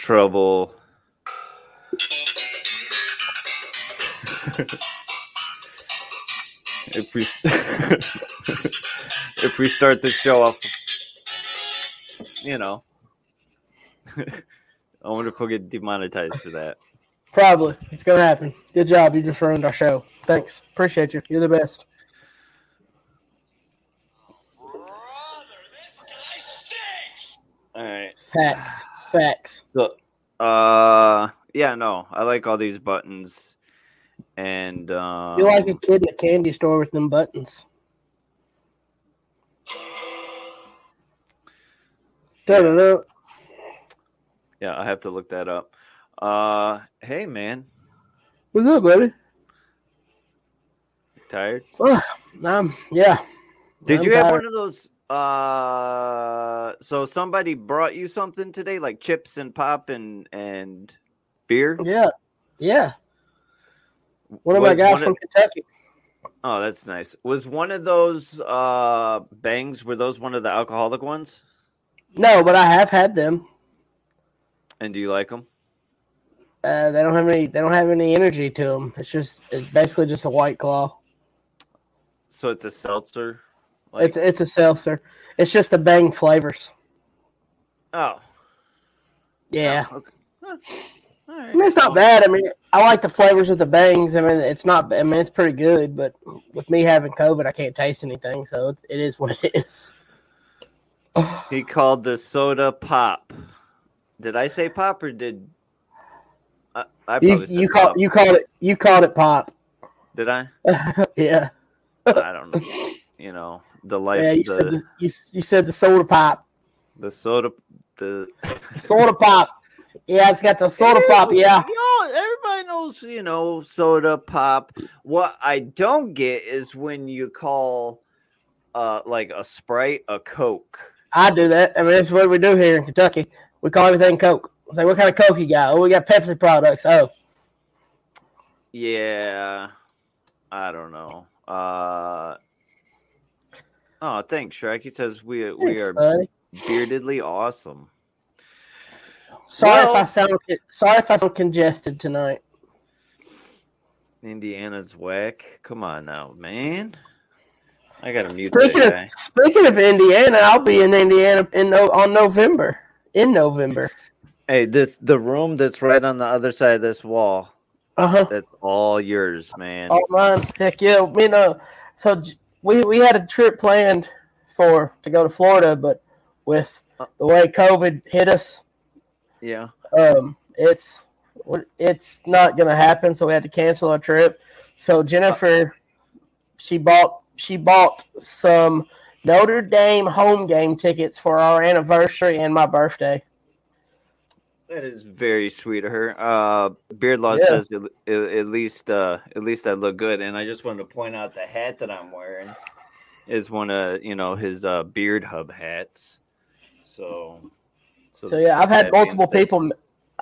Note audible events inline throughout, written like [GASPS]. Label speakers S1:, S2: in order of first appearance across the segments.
S1: trouble. if we [LAUGHS] if we start the show off, you know, [LAUGHS] I wonder if we'll get demonetized for that.
S2: Probably. It's gonna happen. Good job. You just ruined our show. Thanks. Appreciate you. You're the best.
S1: All right.
S2: Facts. Facts.
S1: So, uh, yeah, no, I like all these buttons, and um,
S2: You're like a kid in a candy store with them buttons. Da-da-da.
S1: yeah, I have to look that up. Uh, hey, man,
S2: What's up, buddy?
S1: tired?
S2: Um, yeah.
S1: Did
S2: I'm
S1: you have one of those? Uh, so somebody brought you something today, like chips and pop and and beer.
S2: Yeah. Yeah. One of my guys
S1: one of-
S2: from Kentucky.
S1: Oh, that's nice. Was one of those uh bangs? Were those one of the alcoholic ones?
S2: No, but I have had them.
S1: And do you like them?
S2: Uh, they don't have any. They don't have any energy to them. It's just. It's basically just a white claw.
S1: So it's a seltzer. Like,
S2: It's it's a seltzer. It's just the bang flavors.
S1: oh,
S2: Yeah.
S1: oh, okay. Huh. All right.
S2: I mean, it's not bad. I mean, I like the flavors of the bangs. I mean, it's not. I mean, it's pretty good. But with me having COVID, I can't taste anything, so it, it is what it is.
S1: He called the soda pop. Did I say pop or did I? I
S2: You you call
S1: pop.
S2: you called it you called it pop.
S1: Did I? [LAUGHS]
S2: yeah.
S1: I don't [LAUGHS] know. You know the life.
S2: Yeah, you
S1: the,
S2: said the, you, you said the soda pop.
S1: the soda. The
S2: Soda pop. Yeah, it's got the soda pop. Yeah.
S1: Yo, everybody knows, you know, soda pop. What I don't get is when you call uh like a Sprite a Coke.
S2: I do that. I mean, that's what we do here in Kentucky. We call everything Coke. It's like, what kind of Coke you got? Oh, we got Pepsi products. Oh,
S1: Yeah. I don't know. Uh Oh, thanks, Shrek. He says we we
S2: thanks,
S1: are
S2: buddy.
S1: beardedly awesome.
S2: Sorry
S1: Well-
S2: if I sound sorry if I sound congested tonight.
S1: Indiana's whack. Come on now, man. I gotta mute
S2: Speaking
S1: that
S2: of speaking of Indiana, I'll be in Indiana in no, on November. In November.
S1: Hey, this the room that's right on the other side of this wall.
S2: Uh huh.
S1: That's all yours, man.
S2: Oh man, heck yeah. We know. So we we had a trip planned for to go to Florida, but with the way COVID hit us,
S1: Yeah.
S2: um, it's it's not gonna happen. So we had to cancel our trip. So Jennifer, she bought she bought some Notre Dame home game tickets for our anniversary and my birthday.
S1: That is very sweet of her. Uh, Beardlaw
S2: Yeah.
S1: says at, at least uh, at least I look good, and I just wanted to point out the hat that I'm wearing is one of you know his uh, Beard Hub hats. So,
S2: So yeah, I've had multiple people.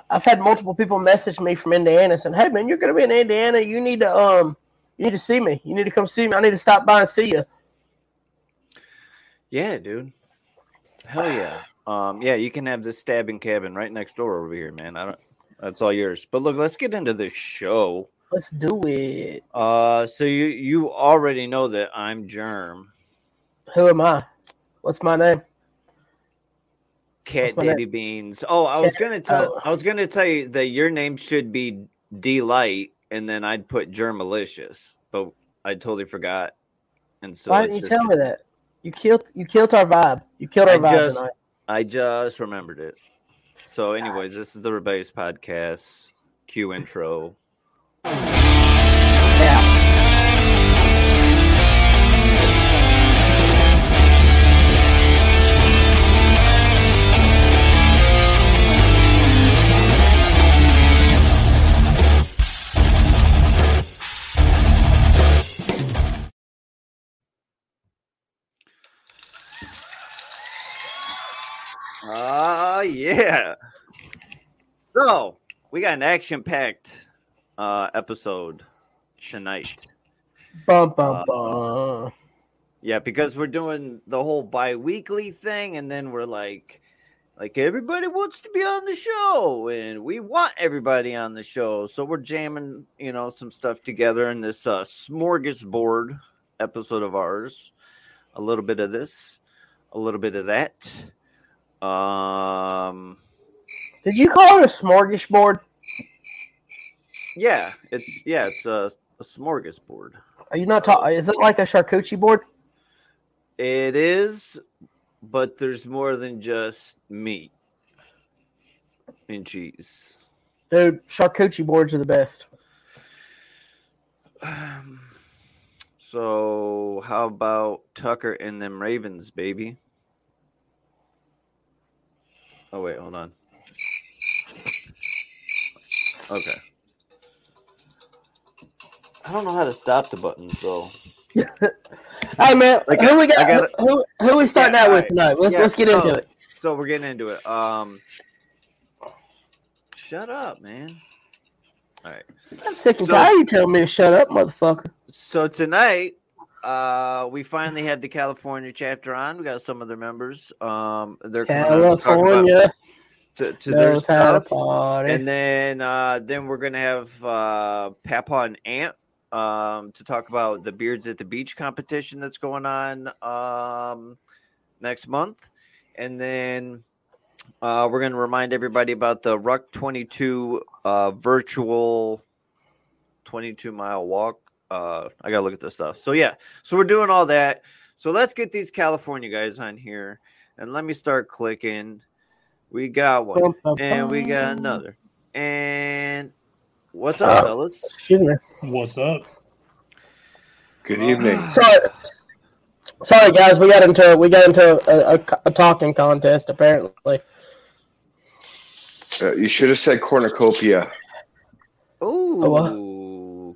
S2: I've had multiple people message me from Indiana saying, "Hey man, you're gonna be in Indiana. You need to um, you need to see me. You need to come see me. I need to stop by and see you."
S1: Yeah, dude. Hell yeah. Um, yeah, you can have this stabbing cabin right next door over here, man. I don't. That's all yours. But look, let's get into the show.
S2: Let's do it.
S1: Uh, so you you already know that I'm Germ,
S2: Who am I? What's my name?
S1: Cat Daddy Beanz. Oh, I was gonna tell
S2: Oh.
S1: I was gonna tell you that your name should be Delight, and then I'd put Germalicious, but I totally forgot. And so
S2: Why didn't you tell me that? You killed. You killed our vibe. You killed our
S1: I
S2: vibe
S1: just-
S2: tonight.
S1: I just remembered it. So, anyways, this is the Rebellious Podcast Q intro.
S2: Yeah.
S1: So, we got an action packed uh, episode tonight.
S2: Bum bum
S1: Uh,
S2: bum.
S1: Yeah, because we're doing the whole bi weekly thing, and then we're like, like everybody wants to be on the show and we want everybody on the show so we're jamming you know some stuff together in this uh smorgasbord episode of ours a little bit of this a little bit of that um
S2: Did you call it a smorgasbord?
S1: yeah it's yeah it's a, a smorgasbord
S2: Are you not talking? Is it like a charcuterie board?
S1: it is but there's more than just meat and cheese
S2: Dude, charcuterie boards are the best.
S1: Um, [SIGHS] so how about Tucker and them Ravens, baby? Oh wait, hold on. Okay. I don't know how to stop the buttons though. [LAUGHS]
S2: Hey man,
S1: Like,
S2: who we got?
S1: I gotta-
S2: who who we starting
S1: Yeah,
S2: out with
S1: alright.
S2: tonight? Let's
S1: Yeah,
S2: let's get into it.
S1: So we're getting into it. Um Shut up, man. All right.
S2: I'm sick and
S1: So-
S2: tired. You telling me to shut up, motherfucker.
S1: So tonight, uh, we finally had the California chapter on. We got some of their members. Um, they're coming on to talk about
S2: California
S1: to, to their stuff,
S2: party.
S1: and then uh, then we're gonna have uh, Papa and Ant um, to talk about the Beards at the Beach competition that's going on um, next month, and then. Uh, we're going to remind everybody about the Ruck 22 uh, virtual 22 mile walk. Uh, I got to look at this stuff. So, yeah, so we're doing all that. So, let's get these California guys on here and let me start clicking. We got one,
S2: Bum, bum,
S1: and we got another. And what's up,
S2: Uh,
S1: fellas?
S2: Excuse me.
S3: What's up?
S4: Good evening. [SIGHS]
S2: Sorry, sorry guys. We got into we got into a, a, a talking contest apparently.
S4: Uh, you should have said cornucopia.
S1: Oh,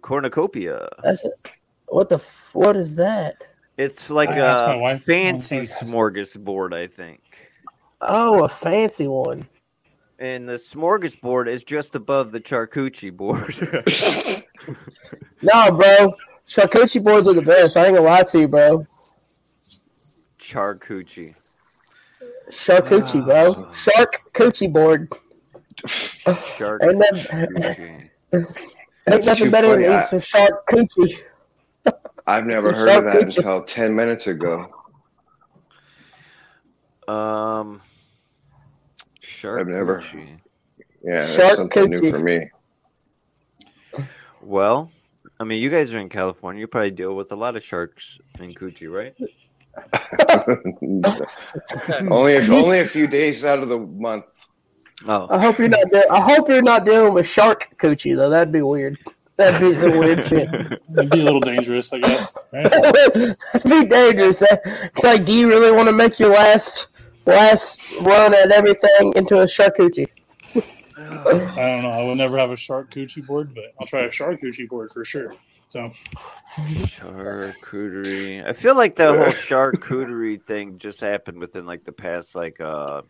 S1: cornucopia.
S2: That's it. What the what is that?
S1: It's like
S3: I
S1: a
S3: wife.
S1: fancy
S3: Oh,
S1: smorgasbord, I think.
S2: Oh, a fancy one.
S1: And the smorgasbord is just above the charcuterie board. [LAUGHS]
S2: No, bro. Charcuterie boards are the best. I ain't gonna lie to you, bro.
S1: charcuterie.
S2: Charcuterie, bro. Ah. Shark coochie board. [LAUGHS] And then
S1: Charcuterie. [LAUGHS]
S2: ain't nothing better than
S4: funny. I-
S2: eat some shark coochie. [LAUGHS]
S4: I've never
S2: Some
S4: heard of that
S2: charcuterie.
S4: until 10 minutes ago.
S1: Um,
S4: I've never-
S1: charcuterie.
S4: Yeah, that's something new for me.
S1: Well, I mean, you guys are in California. You probably deal with a lot of sharks and coochie, right? [LAUGHS] [LAUGHS]
S4: only if only a few days out of the month.
S1: Oh,
S2: I hope you're not. De- I hope you're not dealing with shark coochie though. That'd be weird. That'd be some weird [LAUGHS] shit.
S3: It'd be a little dangerous, I guess. Right? [LAUGHS]
S2: That'd be dangerous. It's like, do you really want to make your last last run at everything into a charcuterie?
S3: I don't know. I will never have a shark coochie board, but I'll try a shark coochie board for sure. So
S1: charcuterie. I feel like the whole [LAUGHS] charcuterie thing just happened within like the past like uh like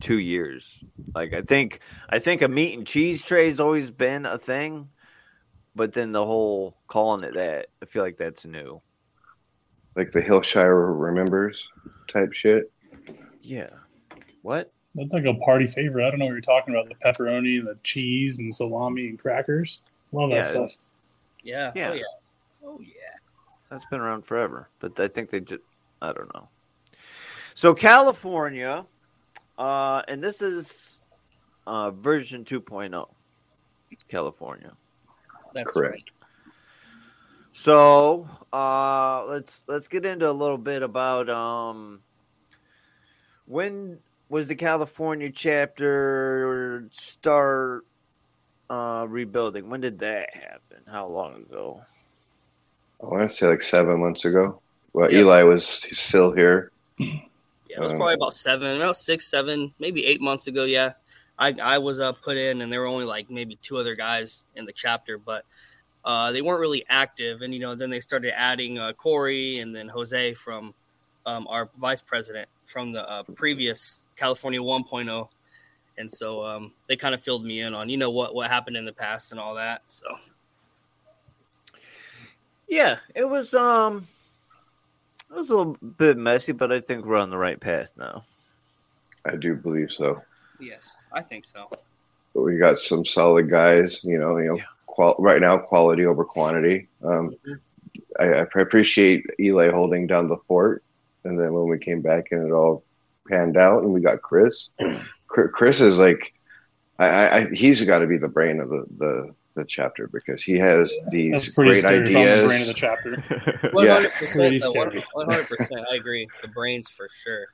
S1: two years. Like I think I think a meat and cheese tray's always been a thing, but then the whole calling it that, I feel like that's new.
S4: Like the Hillshire remembers type shit.
S1: Yeah. What?
S3: that's like a party favorite. I don't know what you're talking about. The pepperoni and the cheese and salami and crackers. Love that
S1: Yeah.
S3: stuff.
S5: Yeah.
S1: Oh, yeah.
S5: Oh yeah. Oh yeah.
S1: That's been around forever, but I think they just I don't know. So California, uh, and this is uh, version 2.0, California.
S5: That's
S4: Correct.
S5: right.
S1: So uh, let's let's get into a little bit about um, when was the California chapter start uh, rebuilding? When did that happen? How long ago?
S4: I want to say like seven months ago. Well,
S5: Yeah.
S4: Eli was he's still here. [CLEARS THROAT]
S5: Yeah, it was
S4: Um,
S5: probably about seven, about six, seven, maybe eight months ago. Yeah, I I was uh, put in, and there were only like maybe two other guys in the chapter, but uh, they weren't really active. And you know, then they started adding uh, Corey and then Jose from um, our vice president from the uh, previous California 1.0. And so um, they kind of filled me in on you know what what happened in the past and all that. So
S1: Yeah, it was um, it was a little bit messy, but I think we're on the right path now.
S4: I do believe so.
S5: Yes, I think so.
S4: But we got some solid guys. You know, you know,
S1: Yeah.
S4: qual- right now quality over quantity. Um, I, I appreciate Eli holding down the fort, and then when we came back and it all panned out, and we got Chris. Chris Chris is like, I, I, I he's got to be the brain of the, the the chapter because he has these great
S3: scary. If I'm the brain of the
S4: ideas.
S3: chapter. [LAUGHS]
S5: One
S4: Yeah.
S5: hundred
S3: Pretty
S5: percent.
S3: scary.
S5: One hundred percent. I agree. The brains for sure.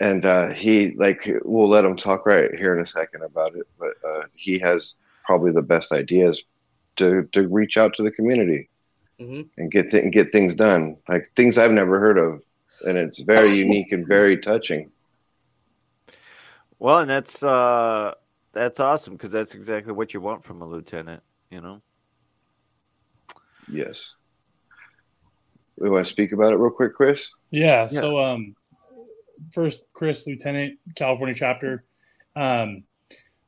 S4: and uh, he like we'll let him talk right here in a second about it but uh, he has probably the best ideas to to reach out to the community
S5: hmm
S4: and get th- and get things done like things i've never heard of and it's very [LAUGHS] unique and very touching
S1: Well, and that's uh that's awesome because that's exactly what you want from a lieutenant, you know.
S4: yes we want to speak about it real quick chris
S3: Yeah.
S1: Yeah.
S3: So, um, first, Chris, Lieutenant, California chapter. Um,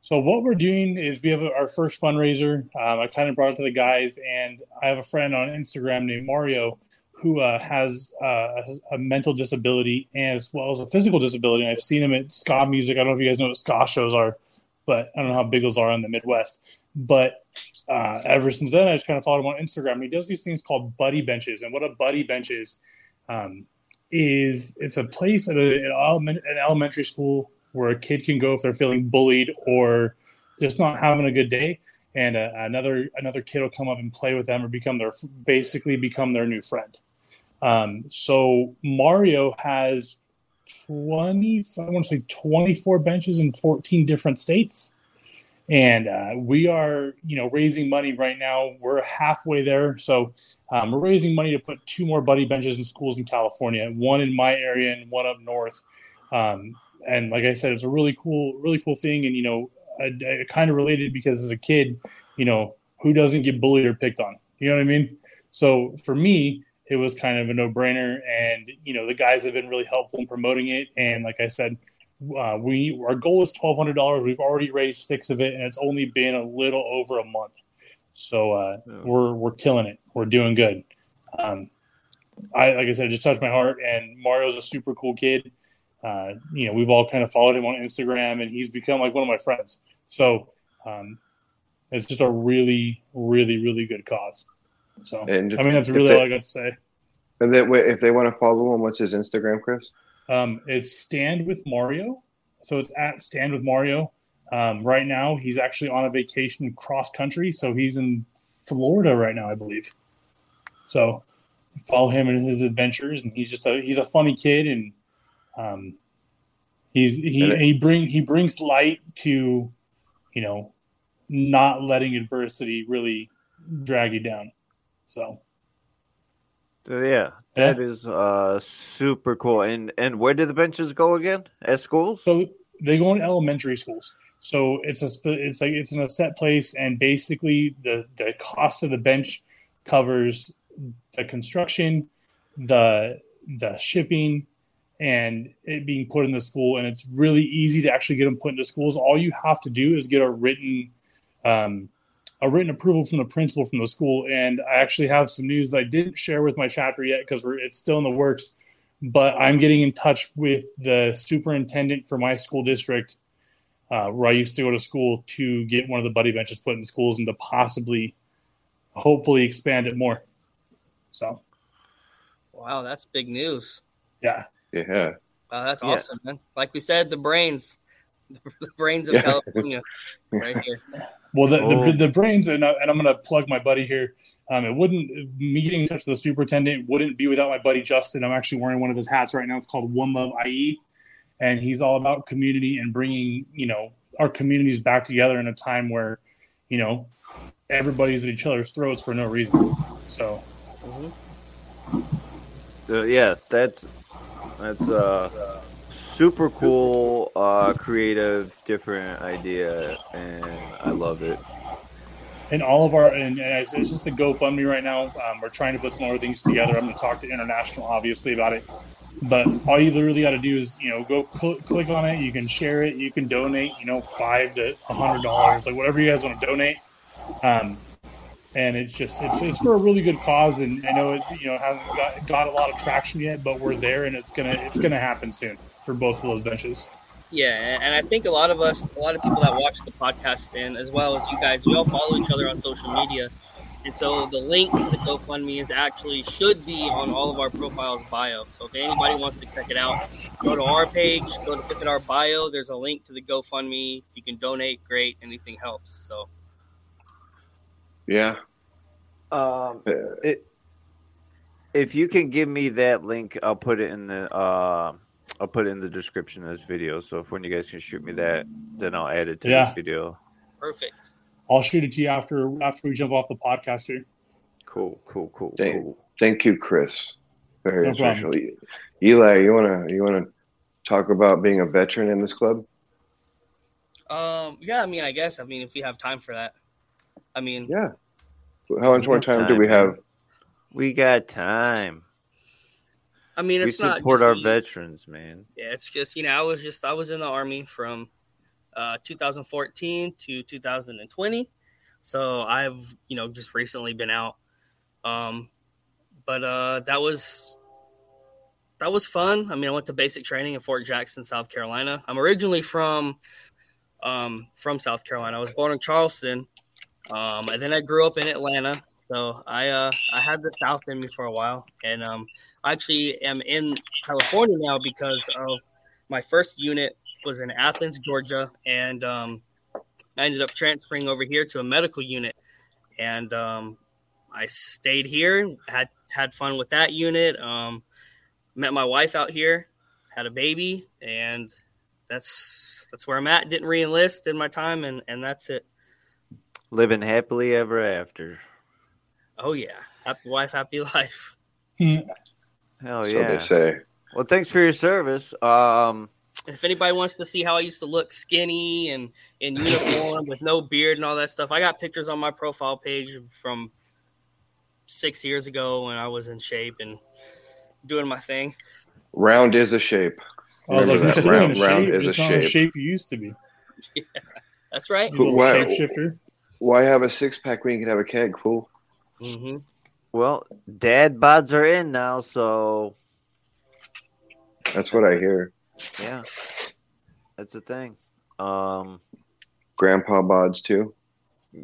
S3: so what we're doing is we have our first fundraiser. Um, I kind of brought it to the guys, and I have a friend on Instagram named Mario who uh, has uh, a mental disability as well as a physical disability. And I've seen him at ska music. I don't know if you guys know what ska shows are, but I don't know how big those are in the Midwest. But uh, ever since then, I just kind of followed him on Instagram. He does these things called buddy benches. And what a buddy bench is, um, is it's a place at a, an, an elementary school where a kid can go if they're feeling bullied or just not having a good day, and uh, another another kid will come up and play with them or become their basically become their new friend. Um, so Mario has twenty, I want to say twenty four benches in fourteen different states. And uh, we are, you know, raising money right now. We're halfway there, so um, we're raising money to put two more buddy benches in schools in California, one in my area and one up north. Um, and like I said, it's a really cool, really cool thing. And you know, I, I kind of related because as a kid, you know, who doesn't get bullied or picked on? You know what I mean? So for me, it was kind of a no-brainer. And you know, the guys have been really helpful in promoting it. And like I said, uh, we our goal is twelve hundred dollars. We've already raised six of it, and it's only been a little over a month. So uh, we're we're killing it. We're doing good. Um, I like I said, it just touched my heart. And Mario's a super cool kid. Uh, you know, we've all kind of followed him on Instagram, and he's become like one of my friends. So um, it's just a really, really, really good cause. So
S4: and
S3: I mean, that's really
S4: they,
S3: all I got to say.
S4: and then wait, if they want to follow him what's his instagram chris
S3: Um, it's Stand with Mario. So it's at Stand with Mario. Um, right now, he's actually on a vacation cross country. So he's in Florida right now, I believe. So follow him in his adventures, and he's just a he's a funny kid, and um, he's he
S4: And it-
S3: he bring he brings light to, you know, not letting adversity really drag you down. So
S1: yeah, that is uh super cool. And and where do the benches go again? At schools?
S3: So they go in elementary schools. So it's a it's like it's in a set place, and basically the the cost of the bench covers the construction, the the shipping, and it being put in the school. And it's really easy to actually get them put into schools. All you have to do is get a written um, a written approval from the principal from the school. And I actually have some news that I didn't share with my chapter yet because it's still in the works but I'm getting in touch with the superintendent for my school district, uh, where I used to go to school, to get one of the buddy benches put in schools and to possibly, hopefully, expand it more. So,
S5: Wow, that's big news.
S3: yeah,
S4: yeah
S5: Wow, that's
S1: Yeah.
S5: awesome, man. Like we said, the brains, [LAUGHS] the brains of
S4: Yeah.
S5: California, [LAUGHS] right here.
S3: Well, the,
S1: Oh.
S3: the, the brains, and, I, and I'm going to plug my buddy here. Um, it wouldn't me getting in touch the superintendent wouldn't be without my buddy Justin. I'm actually wearing one of his hats right now. It's called One Love IE, and he's all about community and bringing you know our communities back together in a time where you know everybody's at each other's throats for no reason. So
S1: Uh, yeah, that's that's uh super cool, uh creative, different idea and I love it.
S3: and all of our and, it's, it's just a GoFundMe right now. Um, we're trying to put some other things together. I'm going to talk to international obviously about it. But all you literally got to do is you know go cl- click on it. You can share it. You can donate. You know five to a hundred dollars, like whatever you guys want to donate. Um, and it's just it's, it's for a really good cause. And I know it you know hasn't got, got a lot of traction yet, but we're there, and it's gonna it's gonna happen soon. For both of those benches.
S5: Yeah, and and I think a lot of us, a lot of people that watch the podcast, and as well as you guys, we all follow each other on social media, and so the link to the GoFundMe is actually should be on all of our profiles bio. So if anybody wants to check it out, go to our page, go to look at our bio. There's a link to the GoFundMe. You can donate. Great, anything helps. So
S4: Yeah.
S1: Um, it, if you can give me that link, I'll put it in the uh, I'll put it in the description of this video. So if when you guys can shoot me that, then I'll add it to
S3: Yeah.
S1: this video.
S5: perfect.
S3: I'll shoot it to you after after we jump off the podcast here.
S1: Cool, cool, cool,
S4: Dang.
S1: cool.
S4: Thank you, Chris. Very
S3: No
S4: special. Eli, you wanna you wanna talk about being a veteran in this club?
S5: Um, yeah, I mean, I guess, I mean, if we have time for that, I mean,
S4: Yeah. How much more
S1: got
S4: time do we have?
S1: We got time.
S5: I mean,
S1: We
S5: it's not
S1: support our
S5: me.
S1: veterans, man.
S5: Yeah, it's just you know, I was just I was in the army from uh, 2014 to 2020, so I've you know just recently been out. Um, but uh, that was that was fun. I mean, I went to basic training in Fort Jackson, South Carolina. I'm originally from um, from South Carolina. I was born in Charleston, um, and then I grew up in Atlanta. So I uh, I had the South in me for a while, and um, actually am in California now because of my first unit was in Athens, Georgia, and um, I ended up transferring over here to a medical unit, and um, I stayed here, had had fun with that unit. Um, met my wife out here, had a baby, and that's that's where I'm at. Didn't reenlist in my time, and and that's it.
S1: Living happily ever after.
S5: Oh yeah, happy wife, happy [LAUGHS] life.
S1: Hell
S4: so
S1: yeah.
S4: they say.
S1: Well, thanks for your service. Um,
S5: If anybody wants to see how I used to look skinny and in uniform with no beard and all that stuff, I got pictures on my profile page from six years ago when I was in shape and doing my thing.
S4: Round is a shape.
S3: I was like,
S4: Remember
S3: you're
S4: that
S3: in
S4: round-
S3: a
S4: round
S3: shape,
S4: is a
S3: not
S4: shape.
S3: shape you used to be. [LAUGHS]
S5: That's right.
S3: You little
S4: Why- Why have a six pack when you can have a keg, fool?
S5: hmm
S1: well, dad bods are in now, so
S4: That's what I hear.
S1: yeah, that's the thing. Um,
S4: Grandpa bods too.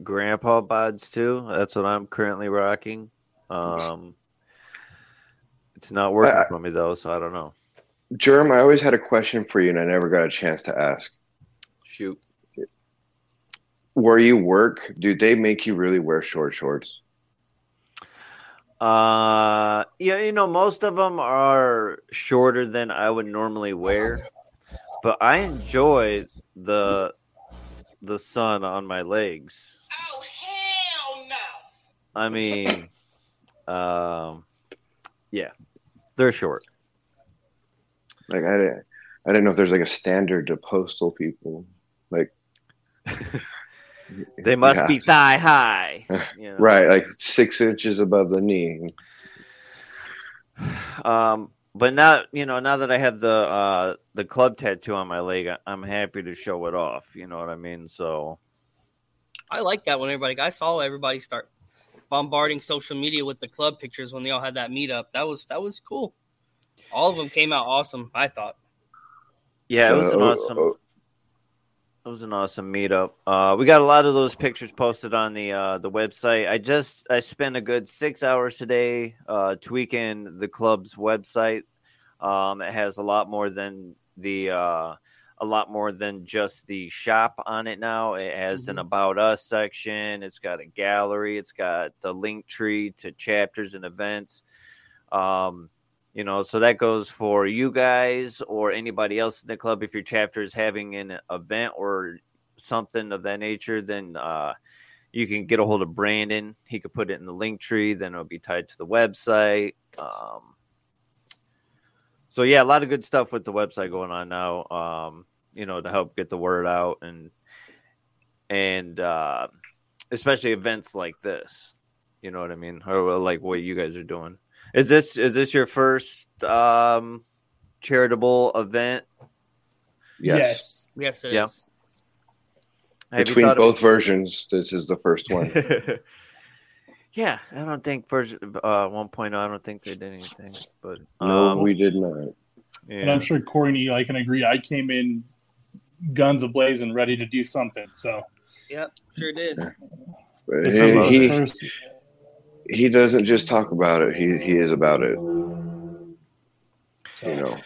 S1: grandpa bods too. That's what I'm currently rocking. Um, it's not working
S4: Uh,
S1: for me though, so I don't know.
S4: Germ, I always had a question for you and I never got a chance to ask.
S1: Shoot.
S4: Where you work, do they make you really wear short shorts?
S1: Uh, yeah, you know, most of them are shorter than I would normally wear, but I enjoy the the sun on my legs.
S2: Oh hell no!
S1: I mean, um, yeah, they're short.
S4: Like I didn't, I didn't know if there's like a standard to postal people. Like [LAUGHS]
S1: They must
S4: Yeah.
S1: be thigh high. [LAUGHS] you know?
S4: right, like six inches above the knee.
S1: Um, but now you know, now that I have the uh the club tattoo on my leg, I- I'm happy to show it off. You know what I mean? So
S5: I like that when everybody. I saw everybody start bombarding social media with the club pictures when they all had that meetup. That was that was cool. All of them came out awesome. I thought.
S1: yeah, it was an
S4: Uh,
S1: awesome. It was an awesome meetup. Uh, we got a lot of those pictures posted on the uh, the website. I just I spent a good six hours today uh, tweaking the club's website. Um, it has a lot more than the uh, a lot more than just the shop on it now. It has an about us section. It's got a gallery. It's got the link tree to chapters and events. Um, you know, so that goes for you guys or anybody else in the club. If your chapter is having an event or something of that nature, then uh, you can get a hold of Brandon. He could put it in the link tree. Then it'll be tied to the website. Um, so yeah, a lot of good stuff with the website going on now. Um, you know, to help get the word out and and uh, especially events like this. You know what I mean? Or like what you guys are doing. Is this is this your first um, charitable event?
S4: yes.
S5: Yes, it is.
S1: Yeah. Have
S4: Between
S1: thought
S4: both versions, this is the first one. [LAUGHS]
S1: yeah, I don't think version uh, 1.0. I don't think they did anything, but
S4: no,
S1: um,
S4: we did not.
S3: And I'm sure Corey and Eli can agree. I came in guns ablaze and ready to do something. So,
S5: yep, sure did.
S3: This is the
S4: he,
S3: first.
S4: He doesn't just talk about it; he he is about it. You know,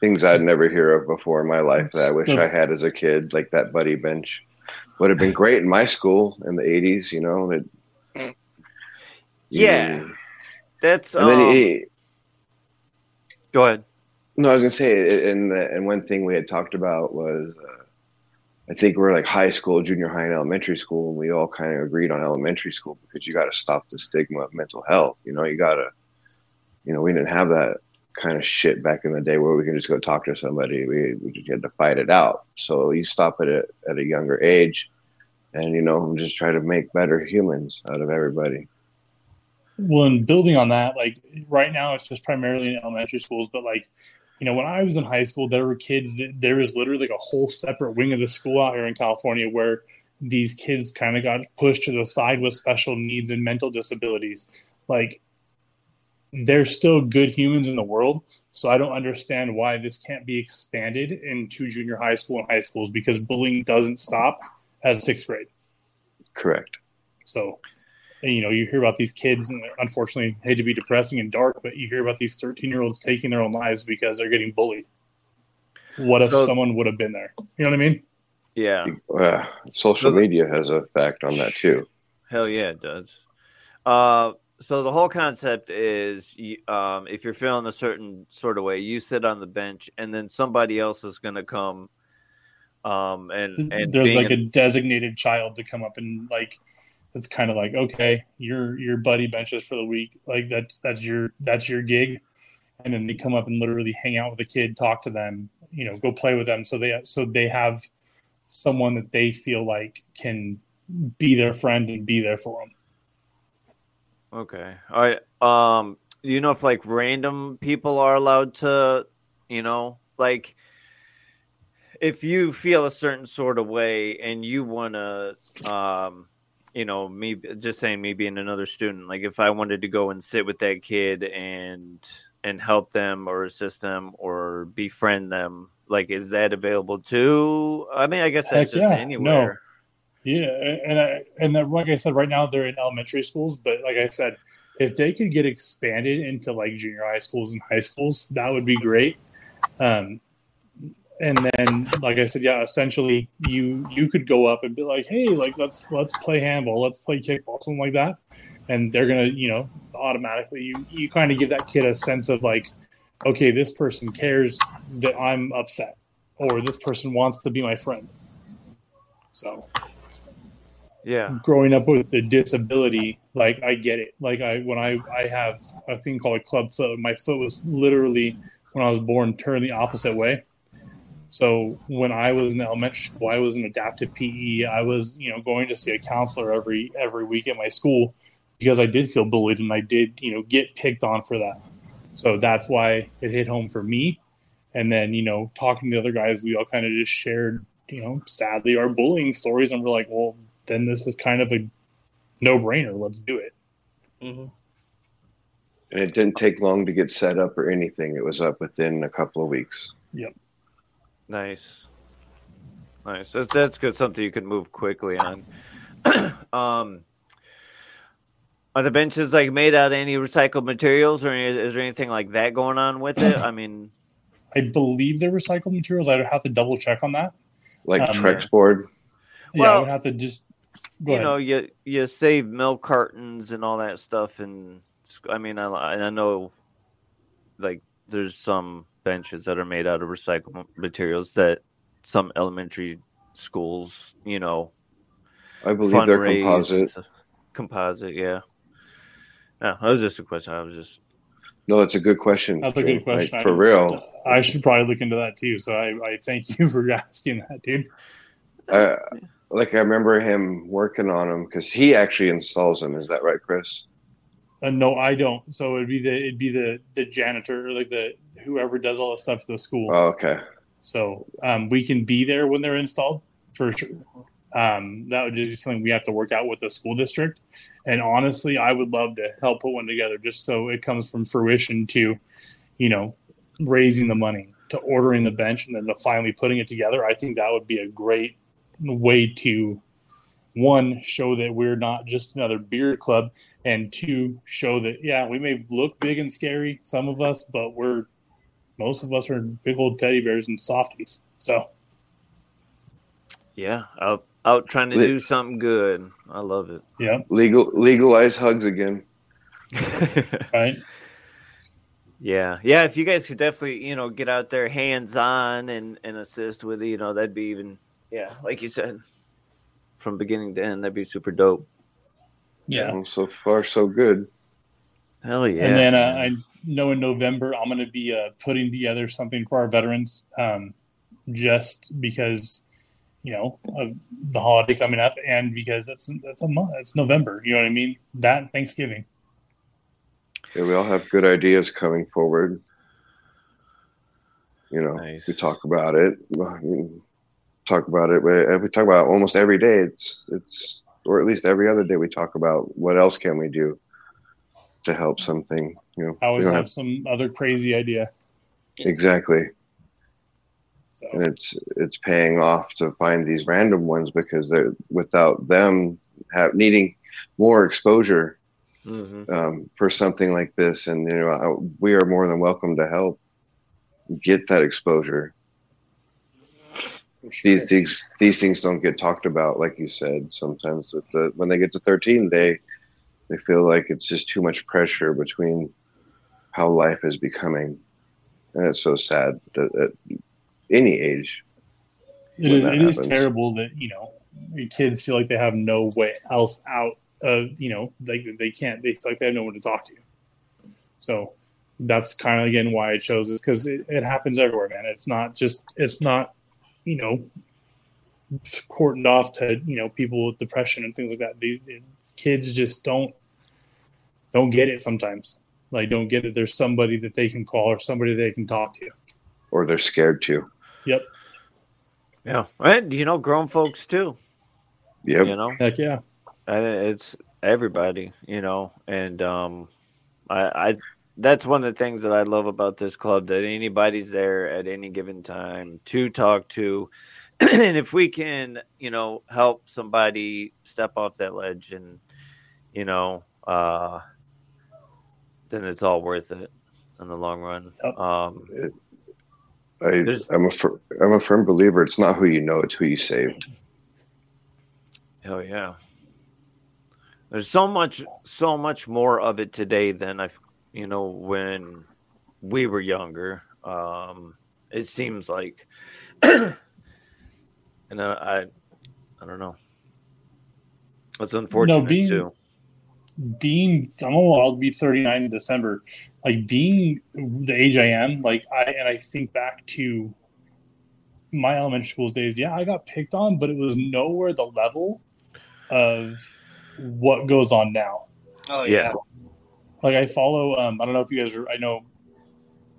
S4: things I'd never hear of before in my life that I wish I had as a kid, like that buddy bench, would have been great in my school in the '80s. You know that. [LAUGHS]
S1: Yeah, that's.
S4: And then
S1: um,
S4: he,
S1: go ahead.
S4: No, I was gonna say, and and one thing we had talked about was, uh, I think we're like high school, junior high, and elementary school, and we all kind of agreed on elementary school because you got to stop the stigma of mental health. You know, you got to, you know, we didn't have that kind of shit back in the day where we can just go talk to somebody. We we just had to fight it out. So you stop it at, at a younger age, and you know, just try to make better humans out of everybody.
S3: Well, and building on that, like right now, it's just primarily in elementary schools, but like, you know, when I was in high school, there were kids. There was literally like a whole separate wing of the school out here in California where these kids kind of got pushed to the side with special needs and mental disabilities. Like, they're still good humans in the world. So I don't understand why this can't be expanded into junior high school and high schools because bullying doesn't stop at sixth grade.
S4: Correct.
S3: So, and, you know, you hear about these kids, and unfortunately, hate to be depressing and dark, but you hear about these 13 year olds taking their own lives because they're getting bullied. What if
S1: So-
S3: someone would have been there? You know what I mean?
S1: Yeah,
S4: Uh, social
S1: So
S4: media has a fact on that too.
S1: hell yeah, it does. Uh, so the whole concept is, um, if you're feeling a certain sort of way, you sit on the bench, and then somebody else is going to come. Um, and and
S3: There's like a
S1: an-
S3: designated child to come up and like, it's kind of like, okay, your your buddy benches for the week, like that's that's your that's your gig, and then they come up and literally hang out with the kid, talk to them, you know, go play with them, so they so they have someone that they feel like can be their friend and be there for them.
S1: Okay. All right. Um, do you know if like random people are allowed to, you know, like if you feel a certain sort of way and you want to, um, you know, me just saying me being another student, like if I wanted to go and sit with that kid and and help them or assist them or befriend them, like is that available too? I mean, I guess that's
S3: Heck
S1: just
S3: yeah.
S1: anywhere.
S3: Yeah, and I, and like I said, right now they're in elementary schools, but like I said, if they could get expanded into like junior high schools and high schools, that would be great. Um, and then, like I said, yeah, essentially, you you could go up and be like, hey, like let's let's play handball, let's play kickball, something like that, and they're gonna, you know, automatically you you kind of give that kid a sense of like, okay, this person cares that I'm upset, or this person wants to be my friend. So
S1: Yeah.
S3: growing up with the disability, like I get it. Like I when I I have a thing called a club foot. My foot was literally when I was born turned the opposite way. So when I was in elementary school, I was in adaptive PE. I was you know going to see a counselor every every week at my school because I did feel bullied and I did you know get picked on for that. So that's why it hit home for me. And then you know talking to the other guys, we all kind of just shared you know sadly our bullying stories, and we're like, well then this is kind of a no brainer. Let's do it.
S5: hmm
S4: And it didn't take long to get set up or anything. It was up within a couple of weeks.
S1: Nice. Nice. That's that's good. Something you can move quickly on. [CLEARS THROAT] um, are the benches like made out of any recycled materials, or is, is there anything like that going on with it? I mean,
S3: I believe they're recycled materials. I'd have to double check on that.
S4: Like
S3: Um,
S4: Trex board.
S3: yeah, I
S1: Well,
S3: would have to just go
S1: you
S3: ahead.
S1: know, you you save milk cartons and all that stuff, and I mean, I I know, like, there's some benches that are made out of recycled materials that some elementary schools, you know,
S4: I believe they're composite.
S1: Composite, yeah. No, that was just a question. I was just
S4: No, it's a good question.
S3: That's a good question.
S4: Like, for real.
S3: I should probably look into that too. So I, I thank you [LAUGHS] for asking that, dude.
S4: Uh, like I remember him working on them because he actually installs them. Is that right, Chris?
S3: Uh, no, I don't. So it'd be the it'd be the the janitor or like the whoever does all the stuff at the school.
S4: Oh, okay.
S3: So um, we can be there when they're installed for sure. Um, that would just be something we have to work out with the school district. And honestly, I would love to help put one together just so it comes from fruition to, you know, raising the money to ordering the bench and then to finally putting it together, I think that would be a great way to one show that we're not just another beer club and two show that yeah we may look big and scary some of us but we're most of us are big old teddy bears and softies so
S1: Yeah, out out trying to
S4: Lit-
S1: do something good. I love it.
S3: yeah
S4: Legal legalize hugs again. [LAUGHS]
S3: right
S1: yeah, yeah. If you guys could definitely, you know, get out there hands on and and assist with it, you know, that'd be even, yeah, like you said, from beginning to end, that'd be super dope.
S3: yeah
S4: Well, so far, so good.
S1: Hell yeah.
S3: and then uh, I know in November I'm going to be uh, putting together something for our veterans, um, just because you know of the holiday coming up, and because it's it's a month, it's November. You know what I mean? That Thanksgiving.
S4: Yeah, we all have good ideas coming forward. You know,
S1: Nice.
S4: we talk about it. I mean, talk about it. We we talk about it almost every day. It's it's or at least every other day we talk about what else can we do to help something. You know,
S3: I always
S4: we don't
S3: have some other crazy idea.
S4: exactly,
S3: So
S4: and it's it's paying off to find these random ones because they're without them have needing more exposure
S1: Mhm.
S4: um, for something like this, and you know, I, we are more than welcome to help get that exposure. These things, these things don't get talked about, like you said. Sometimes with the, when they get to 13, they they feel like it's just too much pressure between how life is becoming, and it's so sad that at any age.
S3: it is it is terrible that you know your kids feel like they have no way else out of you know like they can't they feel like they have no one to talk to. So that's kind of again why I chose this because it, it happens everywhere, man. It's not just it's not you know cordoned off to you know people with depression and things like that. These kids just don't don't get it sometimes. Like don't get it. There's somebody that they can call or somebody they can talk to.
S4: or they're scared to.
S3: Yep.
S1: Yeah, and you know, grown folks too.
S4: Yep.
S1: You know,
S3: Heck yeah.
S1: and it's everybody. You know, and um, I, I that's one of the things that I love about this club that anybody's there at any given time to talk to, [CLEARS THROAT] and if we can, you know, help somebody step off that ledge and you know, uh, then it's all worth it in the long run.
S3: Yep.
S1: Um,
S4: I, I'm, a fir- I'm a firm believer. It's not who you know; it's who you saved.
S1: Hell yeah. There's so much, so much more of it today than I, you know, when we were younger. Um, it seems like, [CLEARS THROAT] and I, I, I don't know. That's unfortunate
S3: being-
S1: too.
S3: Being I'm oh, I'll be 39 in December. Like being the age I am, like I and I think back to my elementary school days. Yeah, I got picked on, but it was nowhere the level of what goes on now.
S5: Oh
S1: Yeah.
S5: yeah.
S3: Like I follow. Um, I don't know if you guys are. I know.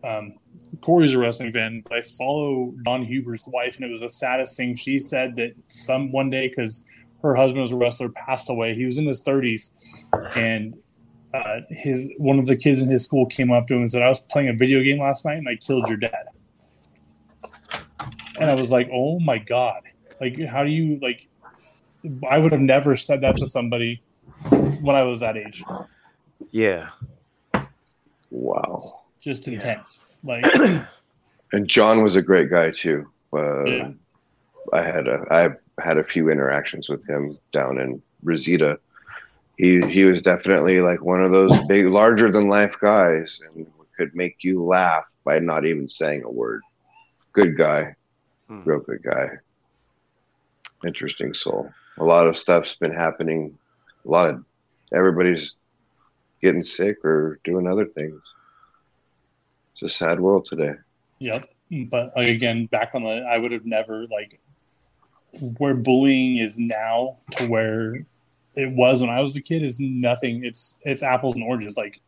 S3: Um, Corey's a wrestling fan, but I follow Jon Huber's wife, and it was the saddest thing. She said that some one day because her husband was a wrestler, passed away. He was in his 30s, and uh, his one of the kids in his school came up to him and said, "I was playing a video game last night, and I killed your dad." And I was like, "Oh my god! Like, how do you like?" I would have never said that to somebody when I was that age.
S1: Yeah.
S4: Wow.
S3: Just
S1: Yeah.
S3: intense. Like, [CLEARS THROAT]
S4: And Jon was a great guy too. Uh,
S3: Yeah.
S4: I had a I had a few interactions with him down in Rosita. He he was definitely like one of those big, larger than life guys, and could make you laugh by not even saying a word. Good guy,
S1: Hmm.
S4: real good guy. Interesting soul. A lot of stuff's been happening. A lot of everybody's getting sick or doing other things. It's a sad world today.
S3: Yep. But again, back on the, I would have never like where bullying is now to where it was when I was a kid is nothing. It's it's apples and oranges. Like,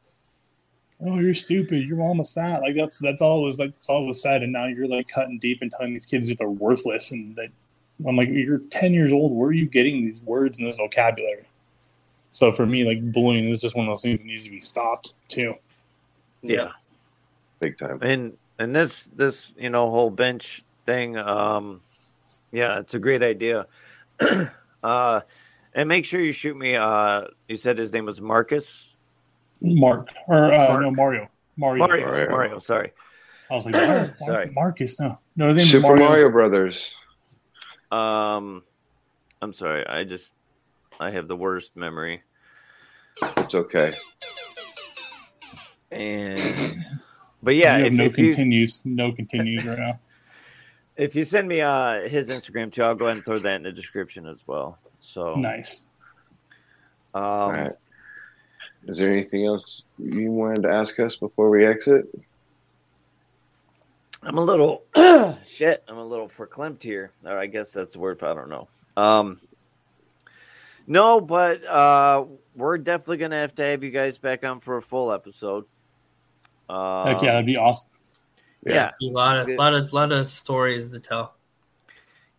S3: oh, you're stupid. Your mom was fat. Like that's that's all was like. That's all it was said. And now you're like cutting deep and telling these kids that they're worthless. And that I'm like, you're 10 years old. Where are you getting these words and this vocabulary? So for me, like bullying is just one of those things that needs to be stopped too.
S1: Yeah.
S4: Big time.
S1: And and this this you know whole bench thing, um, yeah, it's a great idea. [CLEARS THROAT] uh, and make sure you shoot me. Uh, you said his name was Marcus.
S3: Mark or uh,
S1: Mark.
S3: no Mario. Mario.
S1: Mario.
S4: Mario.
S1: Mario. Sorry.
S3: I was like, Mar- [CLEARS THROAT]
S1: Sorry.
S3: Marcus. No, no, his name
S4: Super
S3: Mario.
S4: Mario Brothers.
S1: Um, I'm sorry. I just I have the worst memory.
S4: It's okay.
S1: And but yeah,
S3: you have
S1: if,
S3: no
S1: if you
S3: continues, no continues right now.
S1: If you send me uh his Instagram too, I'll go ahead and throw that in the description as well. So
S3: Nice.
S1: um,
S4: All right. Is there anything else you wanted to ask us before we exit?
S1: I'm a little [CLEARS THROAT] shit. I'm a little verklempt here. Or I guess that's the word. For, I don't know. Um, no, but uh, we're definitely gonna have to have you guys back on for a full episode. Um,
S3: Heck yeah, that'd be awesome.
S1: Yeah,
S5: A lot of, lot of, lot of stories to tell.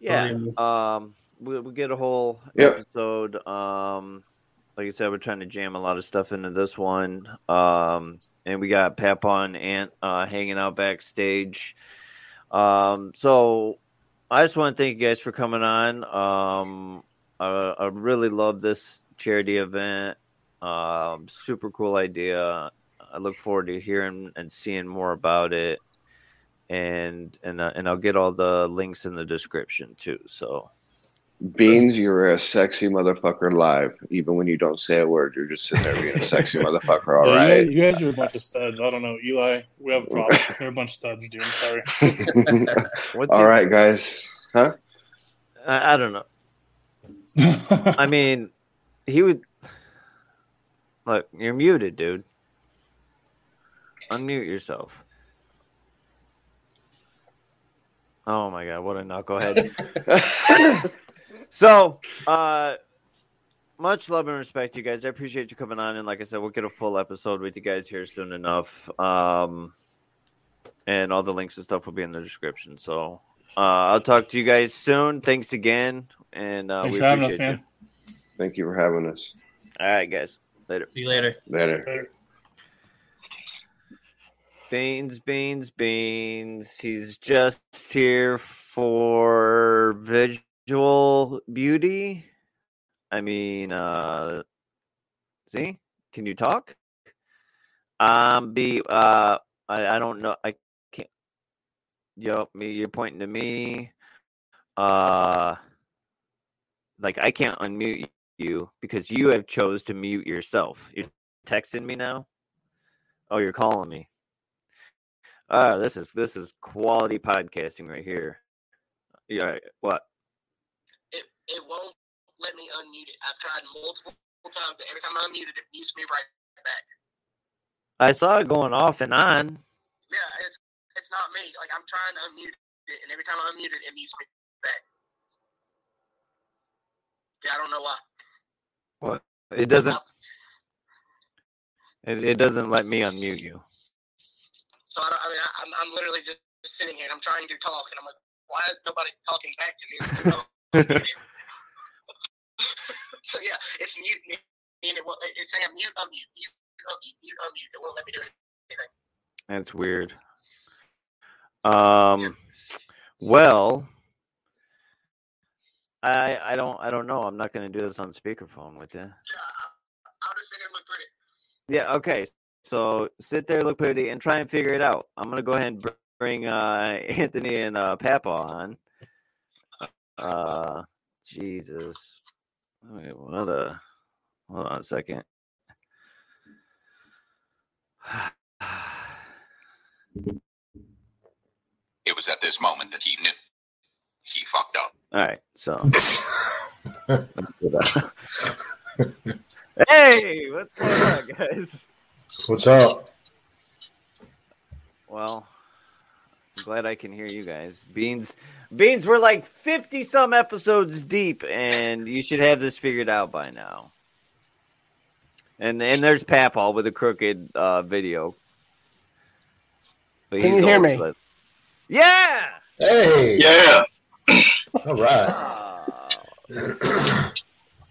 S1: yeah. Um, we we get a whole
S4: Yep.
S1: episode. Um, like I said, we're trying to jam a lot of stuff into this one. Um, and we got Papa and Ant uh, hanging out backstage. Um, so I just want to thank you guys for coming on. Um, I, I really love this charity event. Um, super cool idea. I look forward to hearing and seeing more about it. And and uh, and I'll get all the links in the description too. So
S4: Beanz, you're a sexy motherfucker live. Even when you don't say a word, you're just sitting there being a sexy motherfucker. All [LAUGHS]
S3: Yeah, you
S4: right.
S3: guys- You, guys are a bunch of studs. I don't know, Eli. We have a problem. [LAUGHS] They're a bunch of studs, dude. I'm sorry. [LAUGHS]
S1: what's
S4: All
S1: your-
S4: guys. Huh?
S1: I, I don't know. I mean, he would look. You're muted, dude. Unmute yourself. Oh my god, what a knucklehead! [LAUGHS] [COUGHS] so, uh, much love and respect, you guys. I appreciate you coming on, and like I said, we'll get a full episode with you guys here soon enough. Um, and all the links and stuff will be in the description. So, uh, I'll talk to you guys soon. Thanks again, and uh,
S3: Thanks
S1: we
S3: for having us,
S1: appreciate
S3: man.
S1: you.
S4: Thank you for having us.
S1: All right, guys. Later.
S5: See you later.
S4: Later.
S1: Beanz, Beanz, Beanz. He's just here for visual beauty. I mean, uh, see, can you talk? Um, be, uh, I, I don't know. I can't. Yo, me, you're pointing to me. Uh, like I can't unmute you because you have chose to mute yourself. You're texting me now. Oh, you're calling me. Ah, this is this is quality podcasting right here. Yeah, what?
S2: It, it won't let me unmute it. I've tried multiple times. Every time I unmute it, it mutes me right back.
S1: I saw it going off and on.
S2: Yeah, it's, it's not me. Like, I'm trying to unmute it, and every time I unmute it, it mutes me back. Yeah, I don't know why. What?
S1: It doesn't. It, it doesn't let me unmute you.
S2: So I, don't, I mean, I, I'm, I'm literally just sitting here and I'm trying to talk, and I'm like, why is nobody talking back to me? [LAUGHS] [LAUGHS] so yeah, it's mute me, and it will, it's saying mute, unmute, mute, unmute, mute, unmute. It won't let me do it.
S1: That's weird. Um. Well, I I don't I don't know. I'm not going to do this on speakerphone with you.
S2: Yeah, I'll just sit and look pretty.
S1: Yeah. Okay. So sit there, look pretty, and try and figure it out. I'm gonna go ahead and bring uh, [LAUGHS] Anthony and uh, Papa on. Uh, Jesus. Wait, what a. Hold on a second.
S6: It was at this moment that he knew he fucked up.
S1: All right. So. [LAUGHS] hey, what's going on, guys?
S7: What's up?
S1: Well, I'm glad I can hear you guys. Beanz, Beanz, we're like 50 some episodes deep, and you should have this figured out by now. And and there's Papal with a crooked uh, video. But
S2: Can you hear me?
S1: like- yeah.
S7: Hey.
S6: Yeah.
S7: All right.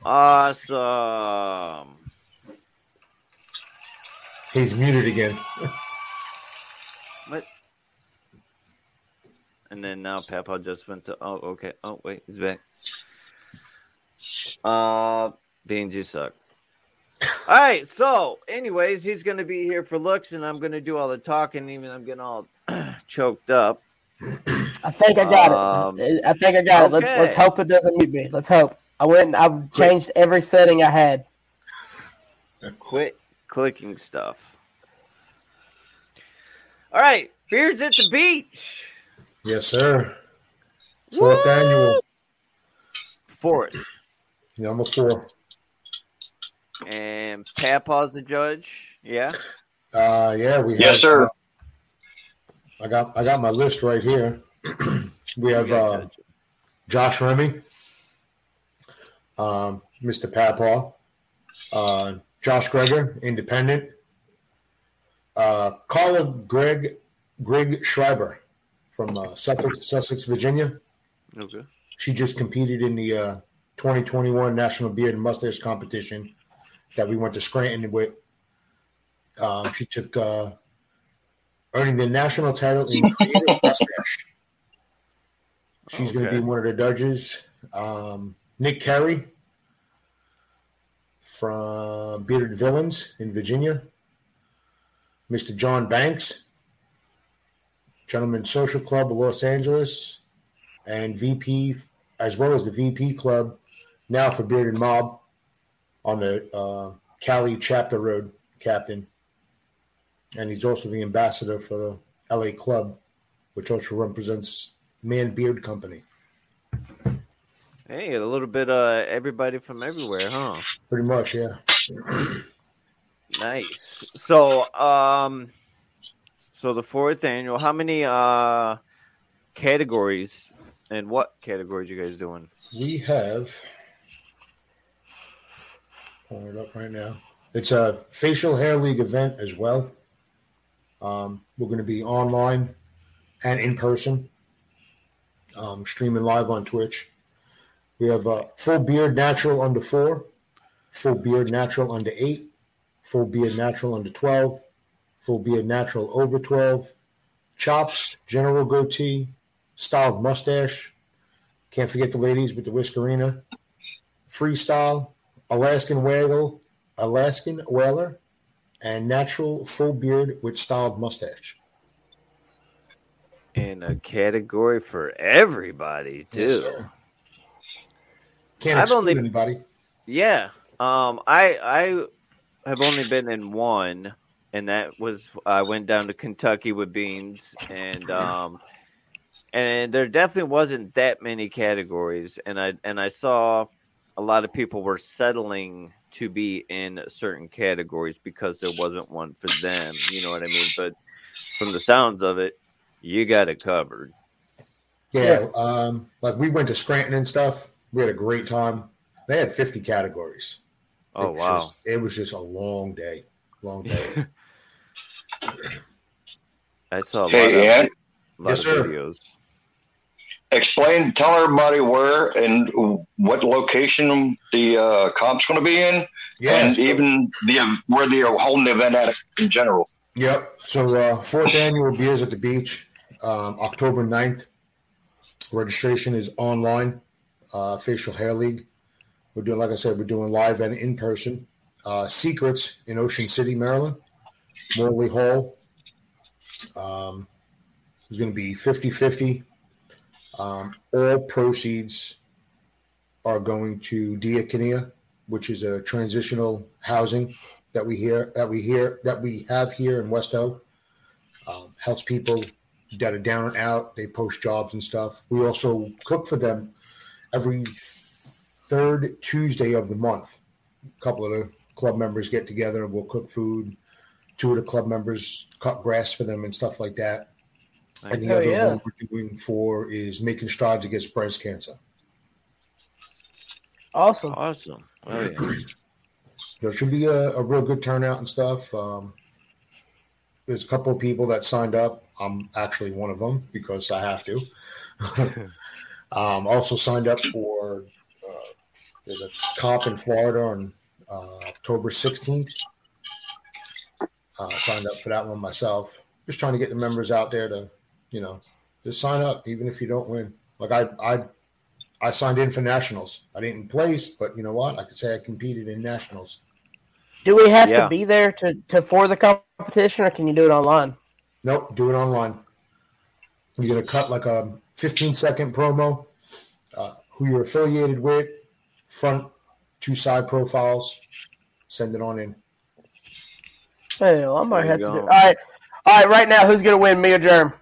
S1: awesome.
S7: He's muted again.
S1: What? and then now Papa just went to. Oh, okay. Oh, wait, he's back. Uh, Beanz, you suck. All right. So, anyways, he's going to be here for looks, and I'm going to do all the talking. Even I'm getting all [CLEARS THROAT] choked up.
S2: I think I got
S1: Um,
S2: it. I think I got it. Let's let's hope it doesn't mute me. Let's hope. I went. and I've changed every setting I had.
S1: Quit clicking stuff. All right, beards at the beach.
S7: Yes, sir. Fourth annual.
S1: Fourth,
S7: Number four.
S1: and Papa's the judge. Yeah.
S7: Uh, yeah, we have.
S6: Yes, sir.
S7: uh, I got I got my list right here. [CLEARS THROAT] we have uh. Josh Remy, um, Mr. Papaw, uh, Josh Greger, Independent, uh, Carla Greg Greg Schreiber from uh, Suffolk, Sussex, Virginia.
S1: Okay.
S7: She just competed in the uh, 2021 National Beard and Mustache Competition that we went to Scranton with. Um, she took uh, earning the national title in creative [LAUGHS] mustache. She's going to be one of the judges. Um, Nick Carey from Bearded Villains in Virginia. Mr. John Banks, Gentleman Social Club of Los Angeles, and VP, as well as the VP Club, now for Bearded Mob on the uh, Cali Chapter Road captain. And he's also the ambassador for the LA Club, which also represents Man Beard Company.
S1: Hey, a little bit uh everybody from everywhere, huh?
S7: Pretty much, yeah.
S1: Nice. So, um, so the fourth annual. How many uh categories and what categories you guys doing?
S7: We have pulling it up right now. It's a facial hair league event as well. Um, we're going to be online and in person, um, streaming live on Twitch. We have a full beard natural under four, full beard natural under eight, full beard natural under 12, full beard natural over 12, chops, general goatee, styled mustache. Can't forget the ladies with the whiskerina, freestyle, Alaskan waggle, Alaskan whaler, and natural full beard with styled mustache.
S1: In a category for everybody, too.
S7: sir. Can't
S1: I've
S7: exclude
S1: only-
S7: anybody.
S1: Yeah. Um, I I have only been in one, and that was I went down to Kentucky with Beanz, and um, and there definitely wasn't that many categories, and I and I saw a lot of people were settling to be in certain categories because there wasn't one for them. You know what I mean? But from the sounds of it, you got it covered.
S7: Yeah, um, like we went to Scranton and stuff. We had a great time. They had 50 categories.
S1: Oh
S7: It was
S1: wow!
S7: just- it was just a long day. Long day. [LAUGHS]
S1: I saw a lot
S6: Hey,
S1: of,
S6: Ed,
S1: lot
S7: Yes,
S1: of
S7: sir.
S1: videos.
S6: explain, tell everybody where and what location the uh, comp's going to be in,
S7: yeah.
S6: and even the where they're holding the event at in general.
S7: Yep. So uh, fourth annual beards at the beach, um, October 9th. Registration is online. Uh, Facial Hair League. We're doing, like I said, we're doing live and in person. Uh, Seacrets in Ocean City, Maryland. Morley Hall. Um, it's going to be 50 50. Um, all proceeds are going to Dia Diakonia, which is a transitional housing that we hear that we hear that we have here in West. Um, helps people that are down and out. They post jobs and stuff. We also cook for them every third Tuesday of the month. A couple of the club members get together and we'll cook food. Two of the club members cut grass for them and stuff like that. And the
S2: Hell
S7: other
S2: yeah.
S7: one we're doing for is making strides against breast cancer.
S2: Awesome.
S1: Awesome. [CLEARS THROAT] Oh, yeah.
S7: There should be a, a real good turnout and stuff. Um, there's a couple of people that signed up. I'm actually one of them because I have to. [LAUGHS] um, also signed up for uh, there's a comp in Florida on uh, October 16th. Uh, signed up for that one myself. Just trying to get the members out there to, you know, Just sign up, even if you don't win. Like I, I, I signed in for nationals. I didn't place, but you know what? I could say I competed in nationals.
S2: Do we have
S1: Yeah.
S2: to be there to, to for the competition, or can you do it online?
S7: Nope, do it online. You're gonna cut like a 15 second promo, uh, who you're affiliated with, front, two side profiles. Send it on in.
S2: Hell, I might
S1: There
S2: have to. Do, all right, all right. Right now, who's gonna win, me or Germ?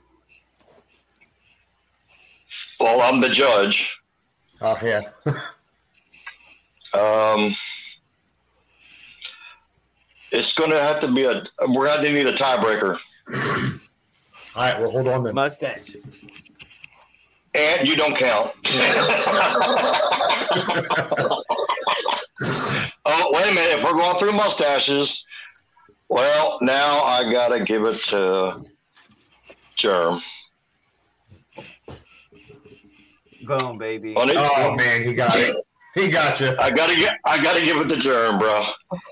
S6: Well, I'm the judge.
S7: Oh yeah, [LAUGHS]
S6: Um, it's going to have to be a. We're going to need a tiebreaker,
S7: all right. Well, hold on then.
S1: Mustache.
S6: And you don't count. [LAUGHS] oh, wait a minute! If we're going through mustaches, well, now I got to give it to Germ.
S1: Boom, baby.
S6: On it-
S7: Oh man, he got it. He got you.
S6: I gotta get. I gotta give it to Germ, bro.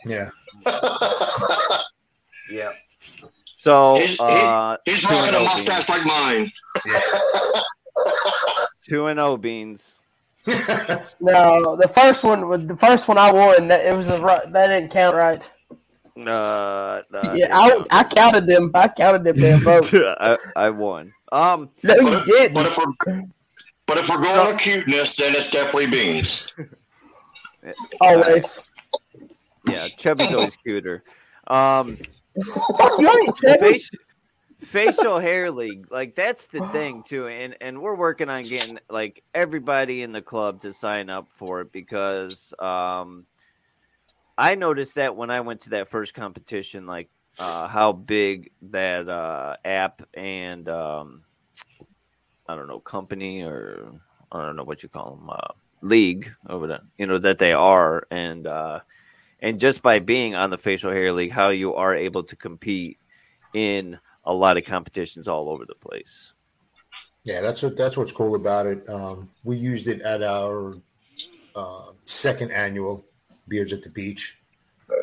S7: Yeah. [LAUGHS]
S1: Yeah. So
S6: He's- he-
S1: uh,
S6: He's rocking a
S1: oh
S6: mustache like mine. [LAUGHS]
S1: two and O Beanz. [LAUGHS]
S2: No, the first one was the first one I won. That it was a that didn't count right.
S1: Uh, uh,
S2: yeah, I, I counted them. I counted them damn votes. [LAUGHS]
S1: I, I won. Um,
S2: No, you
S6: But,
S2: didn't.
S6: but if we're but if we're going on cuteness, then it's definitely Beanz. [LAUGHS]
S2: Always.
S1: yeah, Chubby's always cuter. Um,
S2: you ain't checking.
S1: Facial, hair league, like that's the thing [GASPS] too, and and we're working on getting like everybody in the club to sign up for it because um, I noticed that when I went to that first competition, like uh, how big that uh, app and um, I don't know company or I don't know what you call them uh, league over there, you know that they are, and uh, and just by being on the facial hair league, how you are able to compete in a lot of competitions all over the place.
S7: Yeah, that's what that's what's cool about it. Um, we used it at our uh, second annual Beards at the Beach.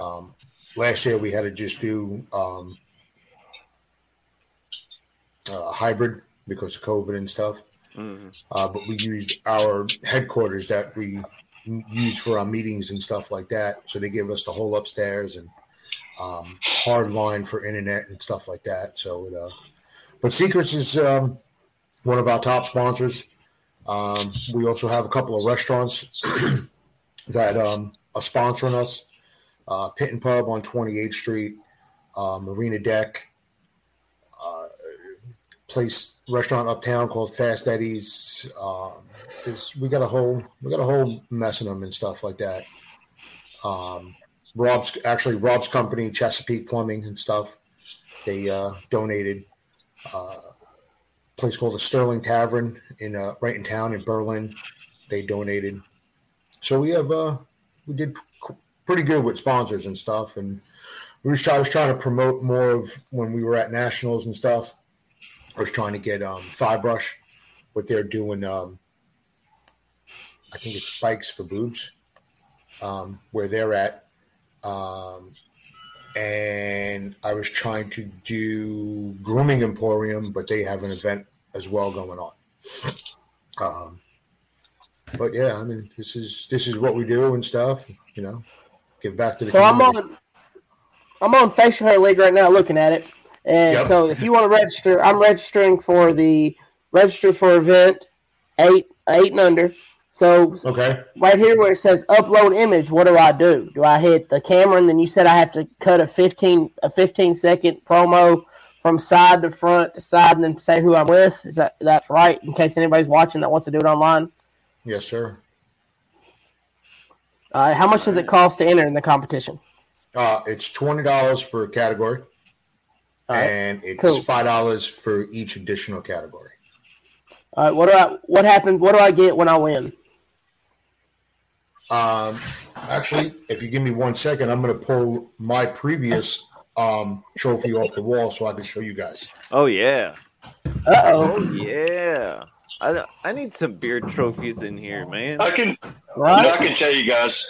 S7: Um, last year we had to just do um, uh, hybrid because of COVID and stuff.
S1: Mhm.
S7: Uh, but we used our headquarters that we use for our meetings and stuff like that. So they give us the whole upstairs and um, hard line for internet and stuff like that. So, it, uh, but Seacrets is um, one of our top sponsors. Um, we also have a couple of restaurants [CLEARS THROAT] that um, are sponsoring us. Uh, Pit and Pub on 28th Street, uh, Marina Deck, uh, place restaurant uptown called Fast Eddie's. Um, we got a whole we got a whole mess of them and stuff like that. Um, Rob's actually Rob's company, Chesapeake Plumbing and stuff. They uh, donated uh, place called the Sterling Tavern in uh, right in town in Berlin. They donated. So we have uh, we did pretty good with sponsors and stuff, and we was, I was trying to promote more of when we were at nationals and stuff. I was trying to get um, Fibrush, what they're doing. Um, I think it's bikes for boobs, um, where they're at. Um, and I was trying to do Grooming Emporium, but they have an event as well going on. Um, but yeah, I mean, this is this is what we do and stuff. You know, give back to the
S2: So I'm on. I'm on Facial Hair League right now, looking at it. And
S7: Yep.
S2: so, if you want to register, I'm registering for the register for event eight eight and under. So
S7: Okay.
S2: right here where it says upload image, what do I do? Do I hit the camera and then you said I have to cut a 15 a 15 second promo from side to front to side and then say who I'm with? Is that that's right? In case anybody's watching that wants to do it online.
S7: Yes, sir.
S2: Uh, how much does it cost to enter in the competition?
S7: Uh, it's twenty dollars for a category,
S2: right.
S7: and it's
S2: Cool.
S7: five dollars for each additional category.
S2: All right. What do I? What happened? What do I get when I win?
S7: Um, actually, if you give me one second, I'm going to pull my previous um, trophy off the wall so I can show you guys.
S1: Oh yeah,
S2: Uh oh.
S1: yeah. I, I need some beard trophies in here, man.
S6: I can
S2: Right.
S6: I can tell you guys,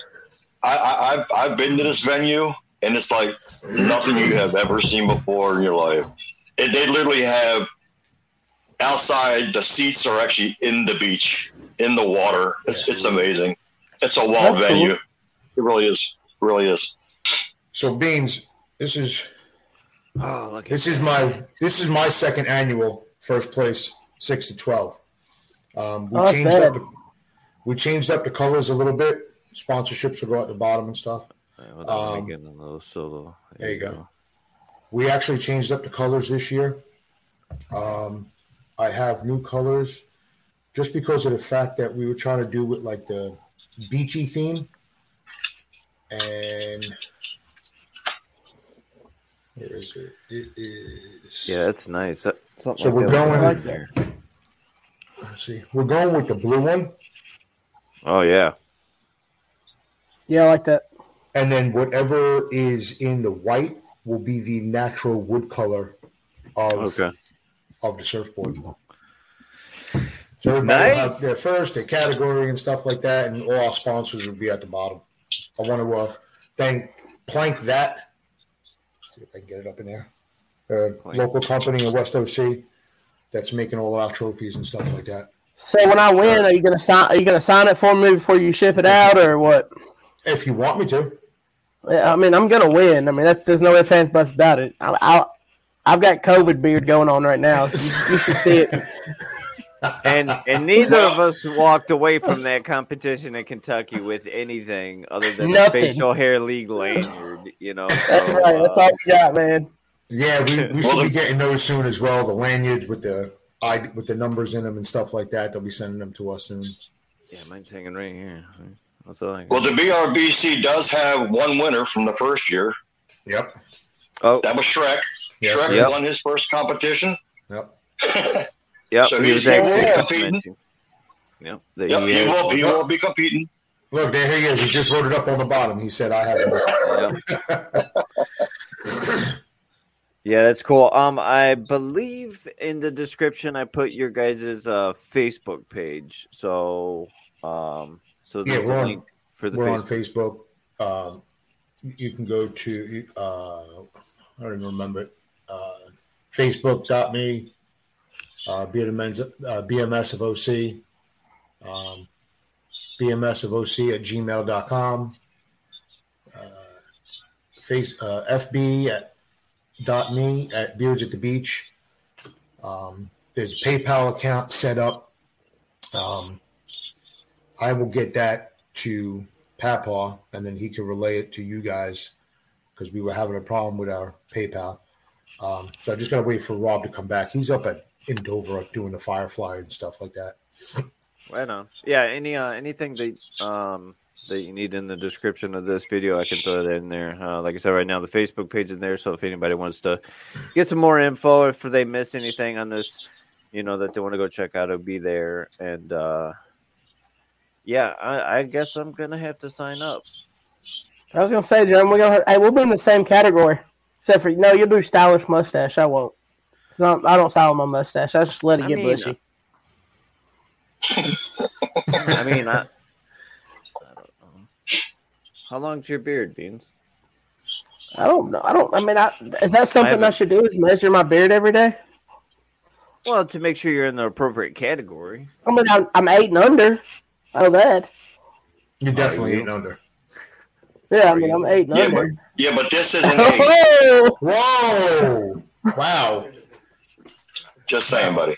S6: I, I I've I've been to this venue and it's like nothing you have ever seen before in your life. It, they literally have outside. The seats are actually in the beach, in the water. It's it's amazing. It's a wall
S2: That's cool.
S6: venue. It really is. It really is.
S7: So Beanz, this is
S1: Oh, look
S7: this is my this is my second annual first place six to twelve. Um, we
S2: Oh,
S7: changed
S2: bad.
S7: up the, we changed up the colors a little bit. Sponsorships will go at the bottom and stuff.
S1: Hold on, let me
S7: Um,
S1: get a little solo.
S7: there you go. We actually changed up the colors this year. Um, I have new colors just because of the fact that we were trying to do with like the beachy theme. And where is it? It is
S1: Yeah, that's nice. That- Something
S7: So
S1: like
S7: we're going-
S1: go
S2: I like
S1: there.
S7: let's see. We're going with the blue one.
S1: Oh yeah.
S2: Yeah, I like that.
S7: And then whatever is in the white will be the natural wood color of
S1: Okay.
S7: of the surfboard. So everybody will
S1: Nice.
S7: have their first, their category and stuff like that, and all our sponsors will be at the bottom. I want to uh, thank Plank That. See if I can get it up in there. Uh, local company in West OC that's making all our trophies and stuff like that.
S2: So when I win, are you gonna sign? Are you gonna sign it for me before you ship it out, or what?
S7: If you want me to,
S2: Yeah, I mean, I'm gonna win. I mean, that's there's no ifs ands buts about it. I, I, I've got COVID beard going on right now. So you, you should see it. [LAUGHS]
S1: And and neither of us walked away from that competition in Kentucky with anything other than a facial hair league lanyard. You know.
S2: That's
S1: so,
S2: right. That's
S1: uh,
S2: all we got, man.
S7: yeah, we, we should be [LAUGHS] getting those soon as well. The lanyards with the I with the numbers in them and stuff like that. They'll be sending them to us soon.
S1: Yeah, mine's hanging right here. That's all I got.
S6: Well, the BRBC does have one winner from the first year.
S7: Yep.
S1: Oh,
S6: That was Shrek.
S7: Yes.
S6: Shrek
S1: Yep.
S6: won his first competition.
S7: Yep. [LAUGHS]
S1: yep.
S6: so
S1: he
S6: he's
S1: was actually
S6: competing.
S1: complimenting. Yep. that
S6: Yep,
S1: he
S6: he will. He will be competing.
S7: Look, there he is. He just wrote it up on the bottom. He said, "I have." it."
S1: Yep. [LAUGHS] Yeah, that's cool. Um, I believe in the description I put your guys' uh Facebook page. So, um, so
S7: Yeah, we're on-
S1: for the
S7: We're on
S1: Facebook.
S7: Facebook. Um, you can go to uh, I don't even remember it. Uh, Facebook.me, uh, Men's, uh, BMS of OC, um, BMS of OC at gmail.com, uh, face, uh, FB at dot me at Beards at the Beach. Um, there's a PayPal account set up. Um, I will get that to Papaw, and then he can relay it to you guys because we were having a problem with our PayPal. Um, so I just gotta wait for Rob to come back. He's up at in Dover doing the Firefly and stuff like that.
S1: Right on. Yeah. Any uh anything that um that you need in the description of this video, I can throw it in there. Uh, like I said, right now the Facebook page is there, so if anybody wants to get some more info, if they miss anything on this, you know that they want to go check out, it'll be there. And uh yeah, I, I guess I'm gonna have to sign up.
S2: I was gonna say, John, we're gonna. Hey, we'll be in the same category, except for no, you'll do stylish mustache. I won't. 'Cause I don't, I don't style my mustache. I just let it
S1: I
S2: get
S1: mean,
S2: bushy. [LAUGHS]
S1: I mean, I, I don't know. How long's your beard, Beanz?
S2: I don't know. I don't. I mean, I, is that something I,
S1: haven't-
S2: should do? Is measure my beard every day?
S1: Well, to make sure you're in the appropriate category.
S2: I mean, I'm, I'm eight and under. I know that.
S7: You're definitely
S1: you?
S7: eight under.
S2: Yeah, I mean, I'm eight and
S6: Yeah,
S2: under.
S6: Yeah, but this isn't [LAUGHS] age.
S2: Oh,
S7: Whoa! Wow!
S6: Just saying, buddy.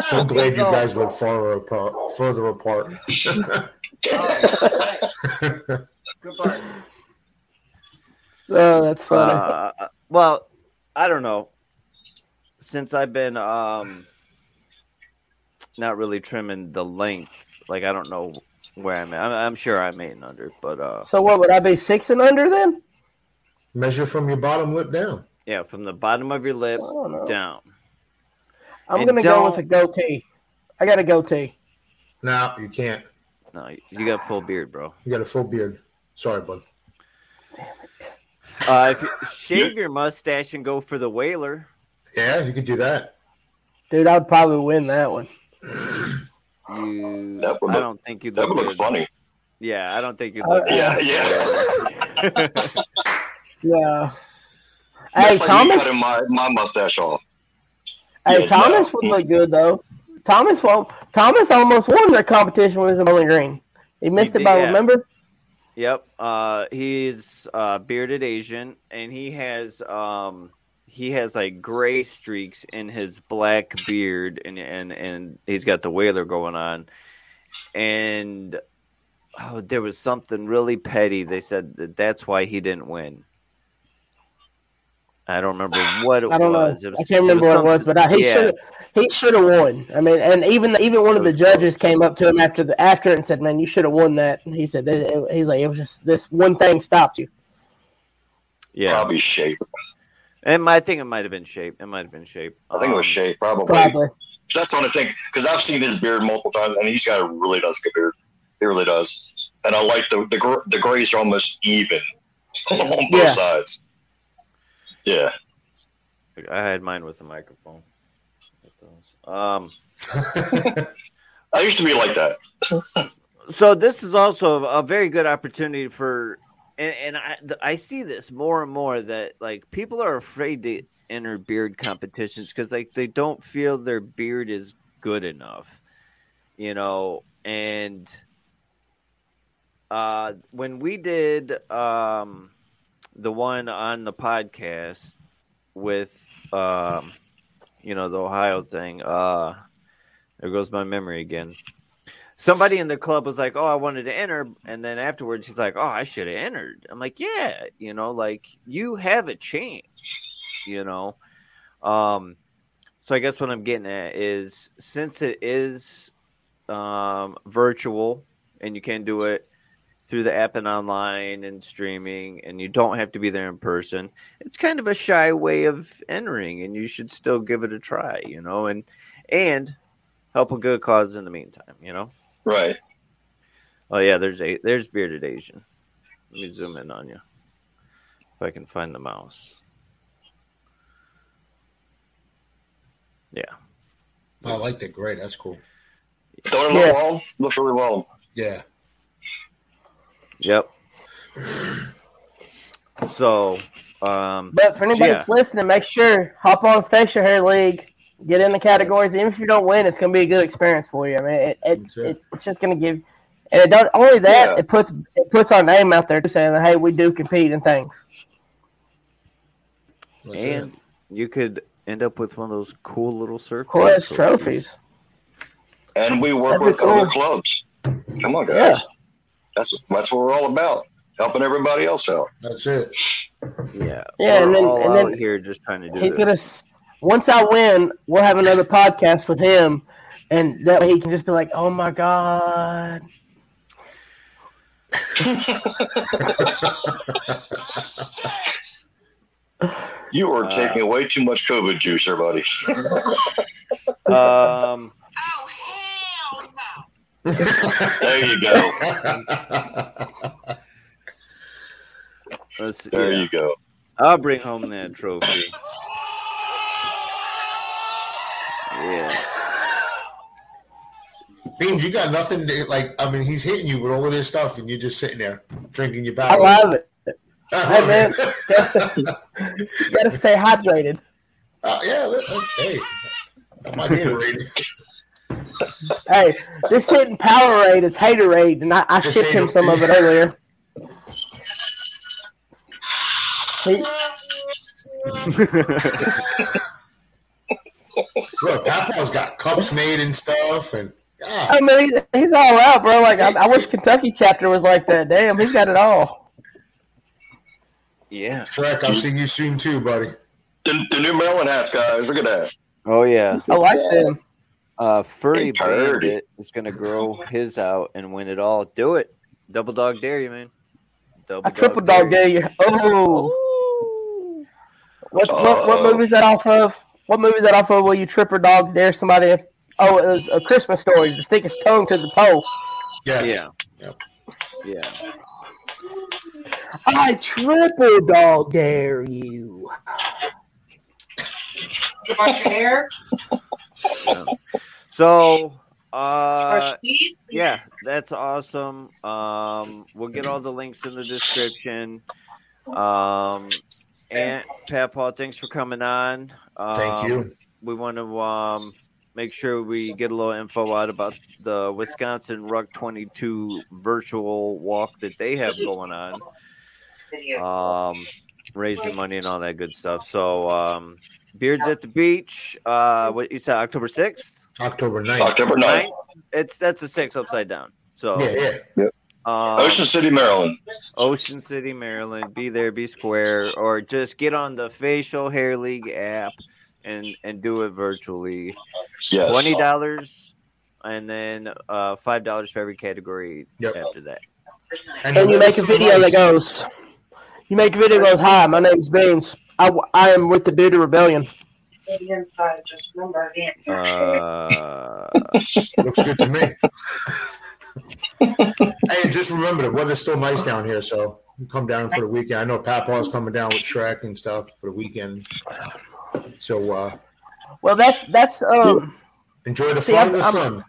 S7: So glad you guys live far apart, further apart.
S1: Goodbye. [LAUGHS]
S2: oh, that's funny.
S1: Uh, well, I don't know. Since I've been um not really trimming the length, like I don't know where I'm at. I'm, I'm sure I'm eight and under, but uh,
S2: so what would I be six and under then?
S7: Measure from your bottom lip down.
S1: Yeah, from the bottom of your lip
S2: I don't
S1: down.
S2: I'm
S1: And
S2: gonna go with a goatee. I got a goatee.
S7: No, you can't.
S1: No, you got full beard, bro.
S7: You got a full beard. Sorry, bud.
S1: Uh, if you [LAUGHS] shave your mustache and go for the whaler,
S7: Yeah, you could do that.
S2: Dude, I would probably win that one.
S1: you.
S6: That would
S1: I don't think you
S6: That
S1: look
S6: would look funny.
S1: Yeah, I don't think you
S2: Uh,
S1: look.
S6: Yeah,
S1: good.
S6: yeah.
S2: Yeah. [LAUGHS] Hey,
S6: That's like
S2: Thomas.
S6: me cutting my, my mustache off.
S2: Hey,
S6: Yeah,
S2: Thomas
S6: no.
S2: would look good though. Thomas won. Thomas almost won the competition when he was in Bowling Green. He missed
S1: He
S2: it by
S1: yeah.
S2: remember.
S1: Yep. Uh, he's uh, bearded Asian, and he has um, he has like gray streaks in his black beard, and and and he's got the whaler going on, and oh, there was something really petty. They said that that's why he didn't win. I don't remember what it
S2: I don't know.
S1: was. It was
S2: I can't remember what it was, but I, he
S1: yeah.
S2: should he should have won. I mean, and even even one of the judges
S1: close.
S2: came up to him after the after it and said, "Man, you should have won that." And he said, it- it- "He's like, it was just this one thing stopped you."
S1: yeah.
S6: Probably shape.
S1: And my, I think it might have been shape. It might have been shape.
S6: I think it was
S1: Um,
S6: shape, probably.
S2: Probably.
S6: That's the only thing because I've seen his beard multiple times, and he's got a really does good beard. He really does, and I like the the, gr- the grays are almost even [LAUGHS] on both
S2: Yeah.
S6: sides. Yeah,
S1: I had mine with the microphone. Um. [LAUGHS]
S6: I used to be like that.
S1: so this is also a very good opportunity for and, and I, I see this more and more that like people are afraid to enter beard competitions because like they don't feel their beard is good enough you know and uh when we did um the one on the podcast with um you know the ohio thing uh there goes my memory again somebody in the club was like, "Oh, I wanted to enter," and then afterwards he's like, "Oh, I should have entered." I'm like, "Yeah, you know, like you have a chance, you know." Um, so I guess what I'm getting at is since it is um, virtual and you can do it through the app and online and streaming, and you don't have to be there in person. It's kind of a shy way of entering, and you should still give it a try, you know, and and help a good cause in the meantime, you know.
S6: Right.
S1: Oh yeah, there's a there's bearded Asian. Let me zoom in on you if I can find the mouse. Yeah, oh,
S7: I like that. Great. That's cool.
S6: Don't it
S2: Yeah.
S6: look well? Looks really well.
S7: Yeah.
S1: Yep. So, um,
S2: But for anybody
S1: Yeah.
S2: that's listening, make sure hop on Facial Hair League, get in the categories. Even if you don't win, it's going to be a good experience for you. I mean, it, it,
S7: That's it.
S2: it it's just going to give, and it don't only that
S6: Yeah.
S2: it puts it puts our name out there saying that hey, we do compete in things.
S7: That's it.
S1: and you could end up with one of those cool little surf
S2: Quest trophies.
S6: And we work
S2: That'd be
S6: with other
S2: cool.
S6: clubs. Come on, guys.
S2: Yeah.
S6: That's that's what we're all about. Helping everybody else out.
S7: That's it.
S1: Yeah, [LAUGHS]
S2: Yeah,
S1: we're
S2: and then-
S1: all
S2: and then
S1: out here just trying to do
S2: He's
S1: this.
S2: gonna. Once I win, we'll have another podcast with him, and that way he can just be like, "Oh my god."
S6: You are
S1: Uh,
S6: taking way too much COVID juice, everybody. [LAUGHS]
S1: Um,
S6: there you go.
S1: let's.
S6: There
S1: yeah.
S6: you go.
S1: I'll bring home that trophy. Yeah.
S7: Beanz, you got nothing to, like, I mean, he's hitting you with all of this stuff, and you're just sitting there drinking your
S2: bottle.
S7: I
S2: love it. Hey man, gotta stay, [LAUGHS] gotta stay hydrated.
S7: Uh, yeah, let- let- hey, that might be a rating.
S2: Hey, this hitting Powerade is Haterade, and I, I
S7: Just
S2: shipped him some of it earlier. He, [LAUGHS]
S7: Look, Papa's got cups made and stuff, and yeah,
S2: I mean, he's, he's all out, bro. Like, I, I wish Kentucky chapter was like that. Damn, he's got it all.
S1: yeah.
S7: Shrek, I'll see you soon too, buddy.
S6: The, the new Maryland hats, guys. Look at that.
S1: Oh yeah.
S2: I like them.
S1: Uh, Furry
S6: Hey, Purdy.
S1: Bandit is gonna grow his out and win it all. Do it. Double dog dare you, man. Double
S2: I triple dog dare you. Oh,
S1: Ooh.
S2: what, what what
S6: Uh,
S2: movie is that off of? What movie is that off of? Will you triple dog dare somebody? If, oh, it was a Christmas story to stick his tongue to the pole.
S7: Yes.
S1: Yeah.
S7: Yep.
S1: Yeah.
S2: I triple dog dare you.
S8: You wash your hair?
S1: So, uh, yeah, that's awesome. Um, we'll get all the links in the description. Um, Ant, Pat Paul, thanks for coming on. Um,
S7: Thank you.
S1: We want to um, make sure we get a little info out about the Wisconsin Ruck 22 virtual walk that they have going on. Um, raising money and all that good stuff. So, um, Beards at the Beach, uh, what you said, October 6th?
S7: October 9th.
S6: October 9th,
S1: Ninth? It's That's a six upside down. So,
S7: Yeah, yeah.
S1: um,
S6: Ocean City, Maryland.
S1: Ocean City, Maryland. Be there, be square, or just get on the Facial Hair League app and and do it virtually.
S6: Yes.
S1: Twenty dollars, and then uh, five dollars for every category
S7: Yep.
S1: after that.
S2: And you make a
S7: some
S2: video that goes. You make a video that goes, "Hi, my name's Beanz. I, I am with the Duty Rebellion."
S8: Maybe inside, just remember again.
S1: Uh, [LAUGHS]
S7: Looks good to me. hey, just remember the weather's still nice down here, so you come down for the weekend. I know Papa's coming down with Shrek and stuff for the weekend. So uh,
S2: Well, that's that's um.
S7: enjoy the
S2: See,
S7: fun
S2: I'm-
S7: of the
S2: I'm-
S7: sun.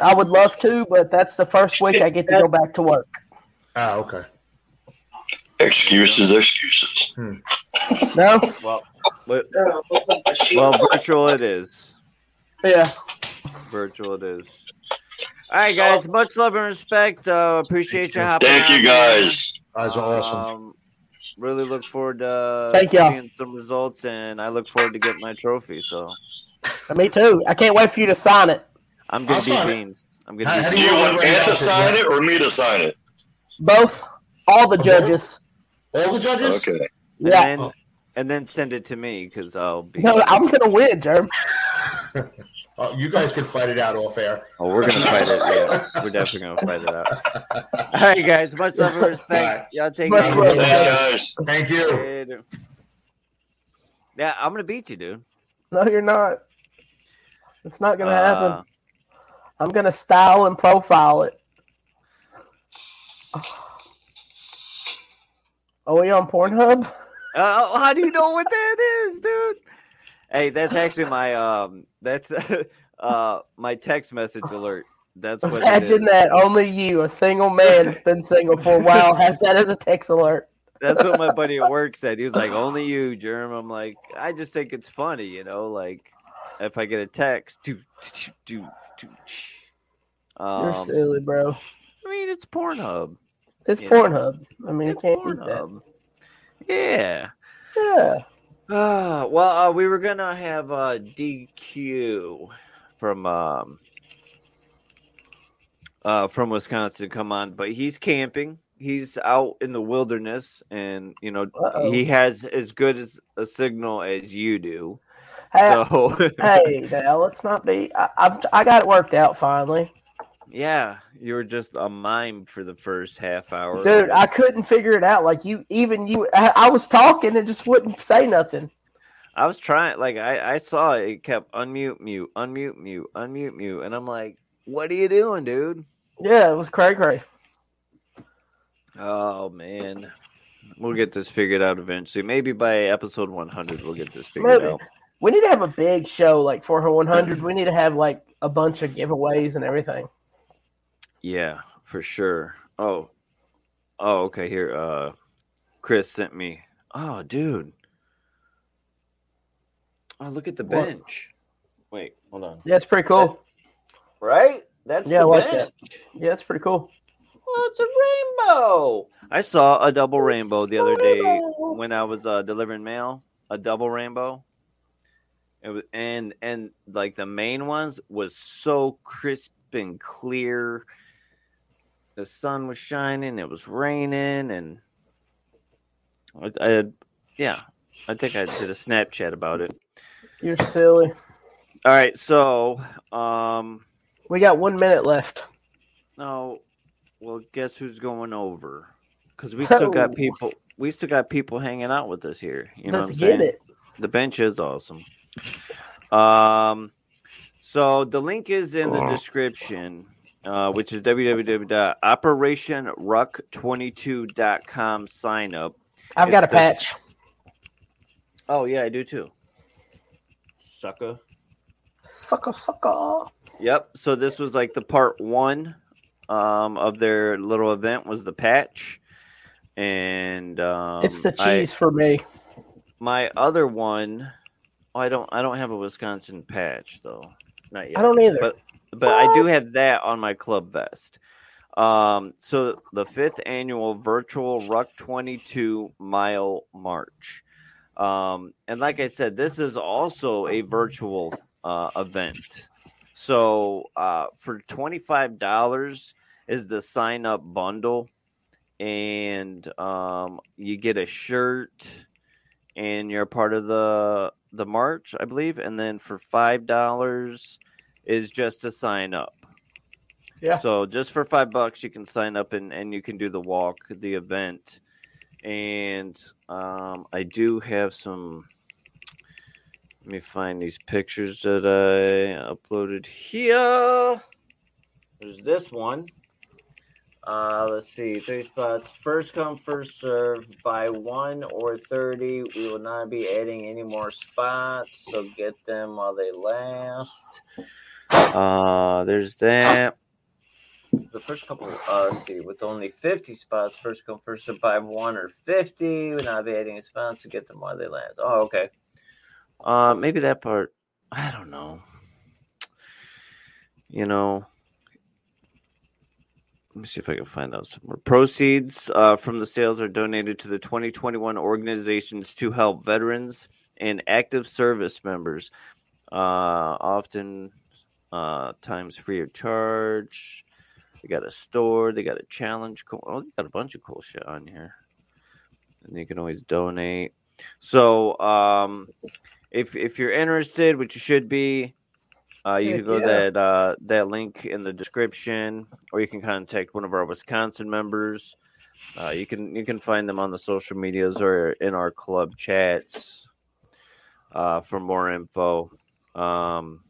S2: I would love to, but that's the first week I get to go back to work.
S7: Ah, okay.
S6: Excuses, excuses.
S2: No,
S1: well, but-
S8: open the sheet.
S1: well, virtual it is.
S2: yeah.
S1: Virtual it is. All right, guys. Much love and respect. Uh, appreciate you hopping.
S6: Thank you, guys.
S7: Guys are awesome.
S1: Um, really look forward to
S2: Thank y'all.
S1: seeing some results, and I look forward to getting my trophy. So
S2: Me too. I can't wait for you to sign it.
S1: I'm gonna
S7: I'll
S1: be
S7: sign it.
S1: Beanz. I'm gonna
S7: How-
S1: be
S7: how
S6: Do
S7: do
S6: you want Ant to sign it or me to sign it?
S2: Both, all the judges.
S7: All the judges?
S6: Okay.
S2: Yeah.
S1: And then, and then send it to me because I'll be.
S2: No, I'm gonna win, Germ. [LAUGHS]
S7: Oh, you guys can fight it out off air.
S1: Oh, we're gonna fight it. Yeah, we're definitely gonna fight it out. All right, guys. Much love and respect.
S7: All right.
S1: Y'all take
S2: Much
S1: it
S2: love.
S6: Thanks, guys.
S7: Thank you.
S1: Later. Yeah, I'm gonna beat you, dude.
S2: No, you're not. It's not gonna
S1: Uh,
S2: happen. I'm gonna style and profile it. Oh, we on Pornhub? [LAUGHS]
S1: Uh, how do you know what that is, dude? Hey, that's actually my um, that's [LAUGHS] uh, my text message alert. That's what.
S2: Imagine that. Only you, a single man, that's been single for a while, has that as a text alert.
S1: That's what my buddy at [LAUGHS] work said. He was like, "Only you, Germ." I'm like, I just think it's funny, you know, like if I get a text, do do do do.
S2: You're
S1: Um,
S2: silly, bro.
S1: I mean, it's Pornhub.
S2: It's
S1: yeah.
S2: Pornhub. I mean, you
S1: It's
S2: can't.
S1: Pornhub. Yeah.
S2: Yeah.
S1: Uh, well, uh, we were gonna have uh, DQ from um, uh, from Wisconsin come on, but he's camping. He's out in the wilderness, and you know
S2: Uh-oh.
S1: he has as good as a signal as you do.
S2: Hey,
S1: So [LAUGHS]
S2: hey, now let's not be. I, I, I got it worked out finally,
S1: yeah, you were just a mime for the first half hour,
S2: dude. I couldn't figure it out. Like you, even you, I, I was talking and just wouldn't say nothing.
S1: I was trying, like I, I saw it, it kept unmute, mute, unmute, mute, unmute, mute, and I'm like, "What are you doing, dude?"
S2: Yeah, it was cray cray.
S1: Oh man, we'll get this figured out eventually. Maybe by episode 100, we'll get this figured
S2: Maybe.
S1: out.
S2: We need to have a big show like for her 100. We need to have like a bunch of giveaways and everything.
S1: Yeah, for sure. Oh, oh, okay. Here, uh, Chris sent me. Oh, dude. Oh, look at the
S2: What?
S1: bench. Wait, hold on.
S2: Yeah, it's pretty cool.
S1: Right? That's
S2: Yeah, I like
S1: bench.
S2: that. Yeah, it's pretty cool.
S1: Oh, it's a rainbow. I saw a double rainbow the other day when I was uh, delivering mail. A double rainbow. It was, and and like the main ones was so crisp and clear. The sun was shining. It was raining, and I, I had, yeah, I think I did a Snapchat about it.
S2: You're silly.
S1: All right, so um,
S2: We got one minute left.
S1: No, well, guess who's going over? Because we still
S2: Oh.
S1: got people. We still got people hanging out with us here. You know
S2: Let's
S1: what I'm saying?
S2: get it.
S1: The bench is awesome. Um, so the link is in the description, uh, which is www.operationruck22.com. Sign up.
S2: I've got a
S1: It's the-
S2: patch.
S1: Oh yeah, I do too. Sucker.
S2: Sucker, sucker.
S1: Yep. So this was like the part one um, of their little event was the patch, and um,
S2: it's the
S1: I-
S2: cheese for me.
S1: my other one, oh, I don't I don't have a Wisconsin patch though, not yet.
S2: I don't either.
S1: But but I do have that on my club vest. Um, so the fifth annual virtual Ruck 22 mile march. Um, and like I said, this is also a virtual uh, event. So uh, for $25 is the sign up bundle, and um, you get a shirt, and you're part of the the march, I believe. And then for five dollars is just to sign up.
S2: Yeah.
S1: So just for five bucks, you can sign up and, and you can do the walk, the event. And um, I do have some. Let me find these pictures that I uploaded here. There's this one. Uh, let's see, three spots. First come, first serve. By one or thirty, we will not be adding any more spots. So get them while they last. Uh, there's that. The first couple, uh, see, with only 50 spots, first come, first by one or 50, we're not adding spots to get them while they land. Oh, okay. Uh, maybe that part, I don't know. You know, let me see if I can find out some more. Proceeds uh, from the sales are donated to the 2021 organizations to help veterans and active service members, uh, often uh, times free of charge. They got a store. They got a challenge. Co- oh, they got a bunch of cool shit on here, and you can always donate. So, um, if if you're interested, which you should be, uh, you
S2: Heck
S1: can go
S2: yeah.
S1: that uh, that link in the description, or you can contact one of our Wisconsin members. Uh, you can you can find them on the social medias or in our club chats uh, for more info. Um,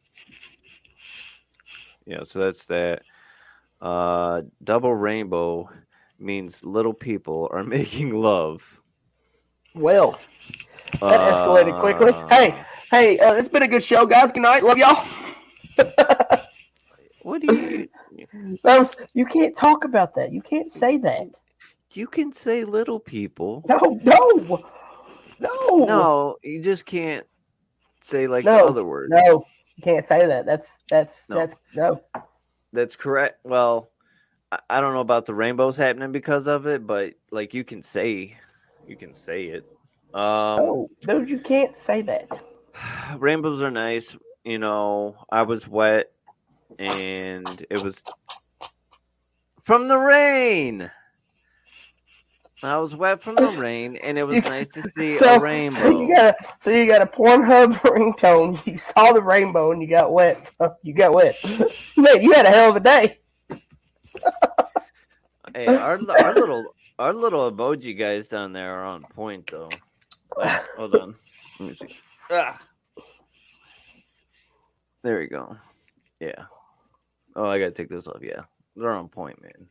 S1: yeah, so that's that. Uh, double rainbow means little people are [LAUGHS] making love.
S2: Well, that escalated quickly.
S1: Uh,
S2: Hey, hey, uh, it's been a good show, guys. Good night. Love y'all. [LAUGHS]
S1: what do you? [LAUGHS]
S2: You can't talk about that. You can't say that.
S1: You can say little people.
S2: No, no, no,
S1: No, you just can't say like
S2: No,
S1: the other word.
S2: no. You can't say that. That's that's
S1: No.
S2: that's no.
S1: That's correct. Well, I- don't know about the rainbows happening because of it, but like you can say, you can say it. Um,
S2: No, no, you can't say that. [SIGHS]
S1: rainbows are nice. You know, I was wet and it was from the rain. I was wet from the rain, and it was nice to [LAUGHS] see
S2: So,
S1: a rainbow.
S2: so you got a so you got a Pornhub [LAUGHS] ringtone. You saw the rainbow and you got wet. You got wet. Man, [LAUGHS] you had a hell of a day.
S1: Hey, our our little our little emoji guys down there are on point though. Like, hold on, let me see. Ah. There we go. Yeah. Oh, I gotta take this off. Yeah, they're on point, man.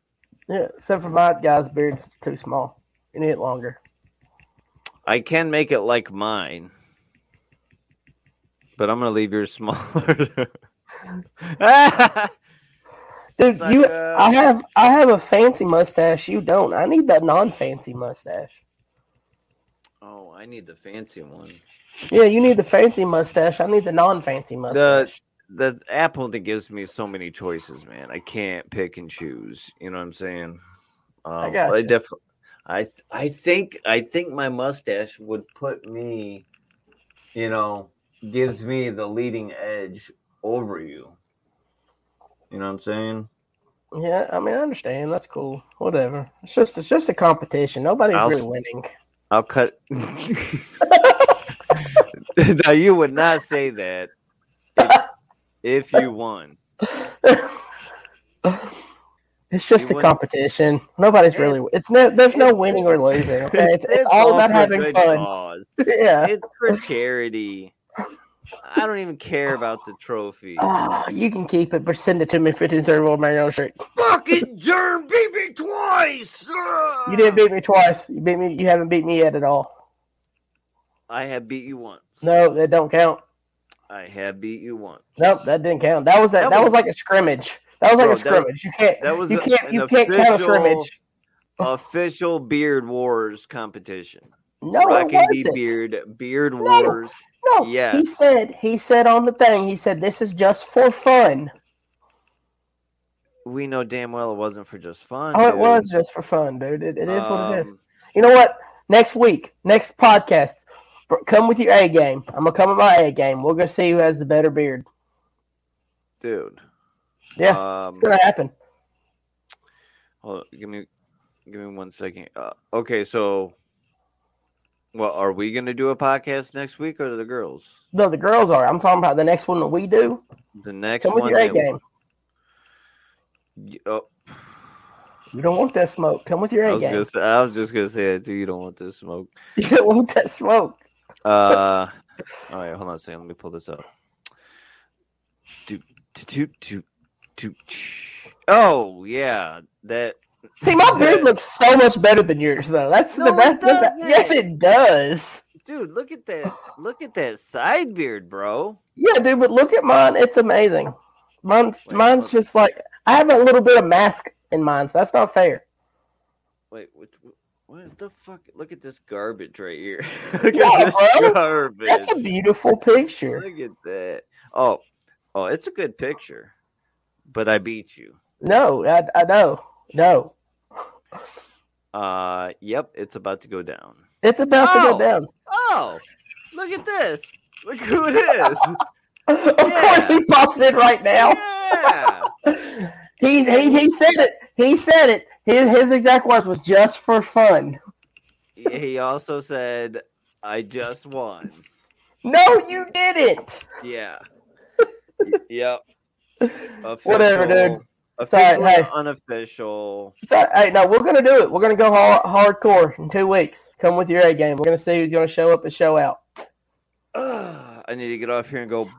S2: Yeah, except for my guy's beard's too small. You need it longer.
S1: I can make it like mine, but I'm gonna leave yours [LAUGHS] smaller.
S2: Dude, you. I have I have a fancy mustache. You don't. I need that non-fancy mustache.
S1: Oh, I need the fancy one.
S2: Yeah, you need the fancy mustache. I need the non-fancy mustache.
S1: the Apple that gives me so many choices, man. I can't pick and choose. You know what I'm saying? Um, I
S2: gotcha.
S1: definitely. I I think I think my mustache would put me, you know, gives me the leading edge over you. You know what I'm saying?
S2: yeah, I mean I understand. That's cool. Whatever. It's just it's just a competition. Nobody's
S1: I'll
S2: really winning.
S1: I'll cut. [LAUGHS] [LAUGHS] now you would not say that if, if you won. [LAUGHS]
S2: It's just a competition. Nobody's really. It's no. There's no winning or [LAUGHS] losing. Okay, it's, it's all about having fun.
S1: cause. [LAUGHS]
S2: Yeah.
S1: It's for charity. I don't even care about the trophy.
S2: Ah, you can keep it, but send it to me. Fifteen thirty one Mariano shirt.
S1: Fucking Germ beat me twice. [LAUGHS]
S2: You didn't beat me twice. You beat me. You haven't beat me yet at all.
S1: I have beat you once.
S2: No, that don't count.
S1: I have beat you once.
S2: Nope, that didn't count. That was that.
S1: That
S2: That, was,
S1: was-
S2: like a scrimmage. That was like
S1: Bro,
S2: a
S1: that-
S2: scrimmage. you can't.
S1: That was
S2: you can't.
S1: an
S2: You can't count a
S1: official-
S2: scrimmage.
S1: Official Beard Wars competition.
S2: No, it
S1: Rockin' D
S2: wasn't.
S1: Beard Beard
S2: No.
S1: Wars.
S2: No, he said he said on the thing. He said this is just for fun.
S1: We know damn well it wasn't for just fun.
S2: Oh, it was just for fun, dude. It, it is what it is.
S1: Um,
S2: You know what? Next week, next podcast, come with your A game. I'm gonna come with my A game. We're gonna see who has the better beard.
S1: dude.
S2: Yeah,
S1: Um,
S2: it's gonna happen.
S1: hold on, give me, give me one second. Uh, okay, so, well, are we gonna do a podcast next week or the girls?
S2: No, the girls are. I'm talking about the next one that we do.
S1: The next
S2: Come with
S1: one.
S2: your A game.
S1: Oh,
S2: You don't want that smoke. Come with your A game.
S1: say, I was just gonna say that too. You don't want this smoke. [LAUGHS]
S2: You don't want that smoke.
S1: Uh, [LAUGHS] all right, hold on a second. Let me pull this up. Do, do, do, do, Oh yeah, that.
S2: See, my beard looks so much better than yours, though. That's
S1: No,
S2: the best. the Yes, it does.
S1: Dude, look at that! Look at that side beard, bro.
S2: Yeah, dude, but look at mine. It's amazing. Mine's
S1: Wait,
S2: mine's
S1: what-
S2: just like I have a little bit of mask in mine, so that's not fair.
S1: Wait, what, what the fuck? Look at this garbage right here. [LAUGHS] look
S2: Yeah,
S1: at this
S2: bro.
S1: garbage.
S2: That's a beautiful picture.
S1: Look at that. Oh, oh, it's a good picture. But I beat you.
S2: No, I, I know. No,
S1: Uh, yep, it's about to go down.
S2: it's about to
S1: Oh.
S2: go down.
S1: Oh, look at this. Look who it is. [LAUGHS]
S2: of
S1: Yeah.
S2: course, he pops in right now.
S1: Yeah. [LAUGHS]
S2: He he he said it. He said it. His his exact words was just for fun.
S1: he also said, I just won.
S2: No, you didn't.
S1: Yeah. [LAUGHS] Y- yep.
S2: Whatever, dude.
S1: Official-
S2: right,
S1: Official,
S2: hey.
S1: unofficial.
S2: It's all right. Hey, no, we're gonna do it. We're gonna go hard, hardcore in two weeks. Come with your A game. We're gonna see who's gonna show up and show out. [SIGHS]
S1: I need to get off here and go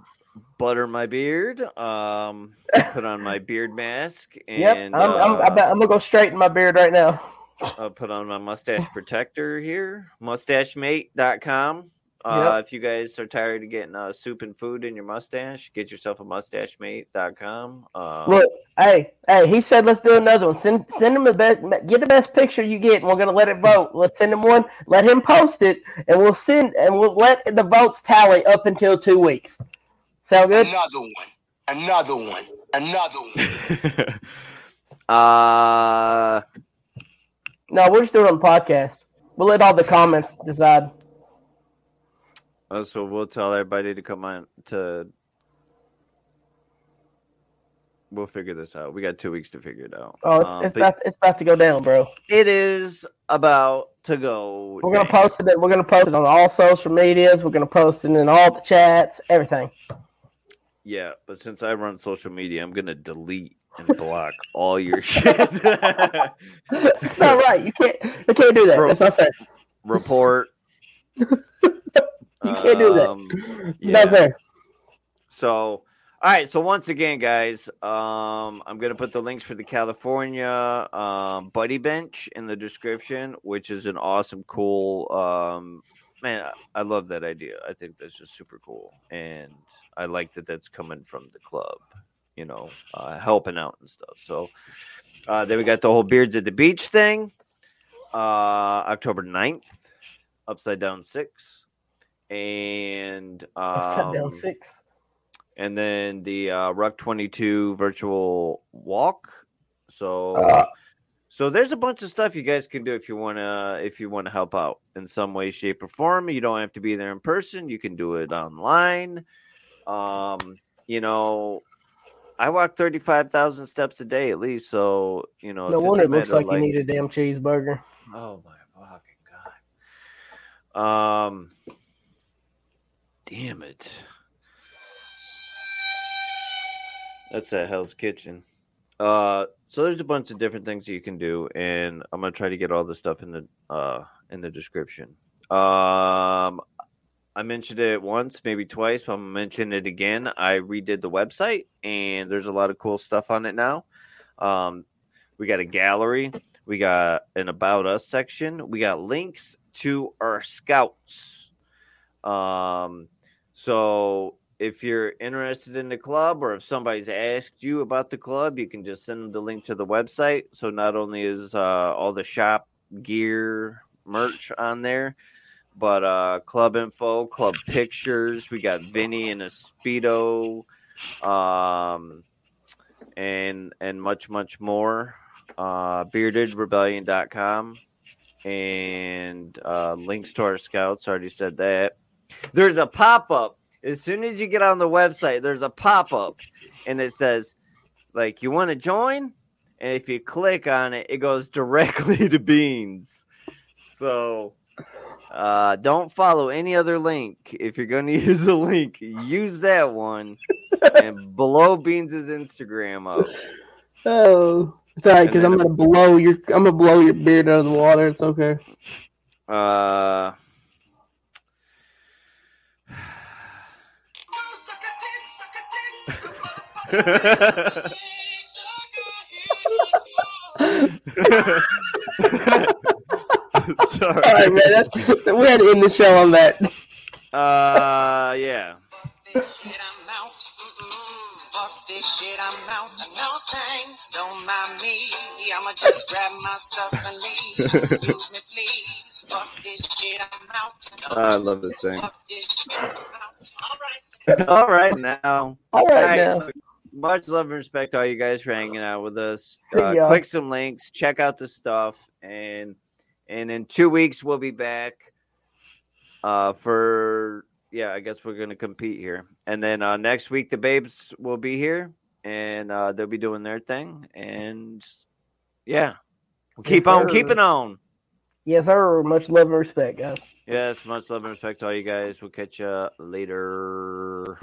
S1: butter my beard. Um, put on my beard mask [LAUGHS] and
S2: Yep, I'm, I'm, I bet
S1: uh,
S2: I'm gonna go straighten my beard right now.
S1: I'll put on my mustache protector here. Mustachemate.com. Uh, If you guys are tired of getting uh, soup and food in your mustache, get yourself a mustachemate.com. Uh,
S2: Look, hey, hey, he said let's do another one. Send send him the best get the best picture you get and we're gonna let it vote. Let's send him one, let him post it, and we'll send and we'll let the votes tally up until two weeks. Sound good?
S9: Another one. Another one. Another one. [LAUGHS]
S1: uh,
S2: No, we're just doing it on the podcast. We'll let all the comments decide.
S1: Uh, so we'll tell everybody to come on to. We'll figure this out. We got two weeks to figure it out.
S2: Oh, it's,
S1: Um,
S2: it's about it's about to go down, bro.
S1: it is about to go.
S2: We're gonna post it. We're gonna post it on all social medias. We're gonna post it in all the chats, everything.
S1: Yeah, but since I run social media, I'm gonna delete and block all your [LAUGHS] shit. [LAUGHS]
S2: It's not right. You can't. You can't do that.
S1: Bro.
S2: That's not fair.
S1: Report. [LAUGHS]
S2: You can't do that.
S1: Um, yeah.
S2: not fair.
S1: So, all right. So once again, guys, um, I'm gonna put the links for the California um, Buddy Bench in the description, which is an awesome, cool. Um, man, I I love that idea. I think that's just super cool, and I like that that's coming from the club. You know, uh, helping out and stuff. So uh, then we got the whole Beards at the Beach thing, uh, October 9th, Upside Down Six, and
S2: Upside down
S1: um,
S2: six.
S1: and then the uh, Ruck 22 virtual walk. So,
S2: Uh.
S1: so there's a bunch of stuff you guys can do if you want to if you want to help out in some way, shape, or form. You don't have to be there in person. You can do it online. Um, you know, I walk 35,000 steps a day at least. So, you know,
S2: No wonder it looks
S1: matter
S2: like you need a damn cheeseburger.
S1: Oh my fucking god. Um damn it. That's that Hell's Kitchen. Uh so there's a bunch of different things you can do and I'm to try to get all the stuff in the uh in the description. Um I mentioned it once, maybe twice, but I'm gonna mention it again. I redid the website and there's a lot of cool stuff on it now. Um we got a gallery, we got an about us section, we got links to our scouts. Um, so if you're interested in the club or if somebody's asked you about the club, you can just send them the link to the website. So not only is uh, all the shop gear merch on there, But uh, club info, club pictures. We got Vinny in a speedo, um, and and much much more. Uh, beardedrebellion.com and uh, links to our scouts. Already said that. There's a pop up as soon as you get on the website. There's a pop up, and it says like you want to join, and if you click on it, it goes [LAUGHS] directly to Beanz. So uh, don't follow any other link. If you're going [LAUGHS] to use a link, use that one and blow Beanz' Instagram up.
S2: Oh, it's all right because I'm gonna blow your I'm gonna blow your beard out of the water. It's okay.
S1: Uh, [LAUGHS] Sorry.
S2: All right, man. That's, we had to end the show on that.
S1: Uh, yeah.
S10: Fuck this [LAUGHS] shit, I'm out. No thanks, don't mind me. I'ma just grab my and leave. Excuse me, please. Fuck this shit, I'm out.
S1: I love this thing.
S10: Fuck this shit, I'm out. All right.
S1: All right, now.
S2: All right,
S1: All
S2: now.
S1: look, Much love and respect to all you guys for hanging out with us. Uh, click some links, check out the stuff, and and in two weeks we'll be back. Uh, for yeah, I guess we're gonna compete here, and then uh, next week the babes will be here, and uh, they'll be doing their thing, and yeah, we'll keep
S2: Yes,
S1: on
S2: sir.
S1: keeping on.
S2: Yes, sir. Much love and respect, guys.
S1: Yes, much love and respect to all you guys. We'll catch you later.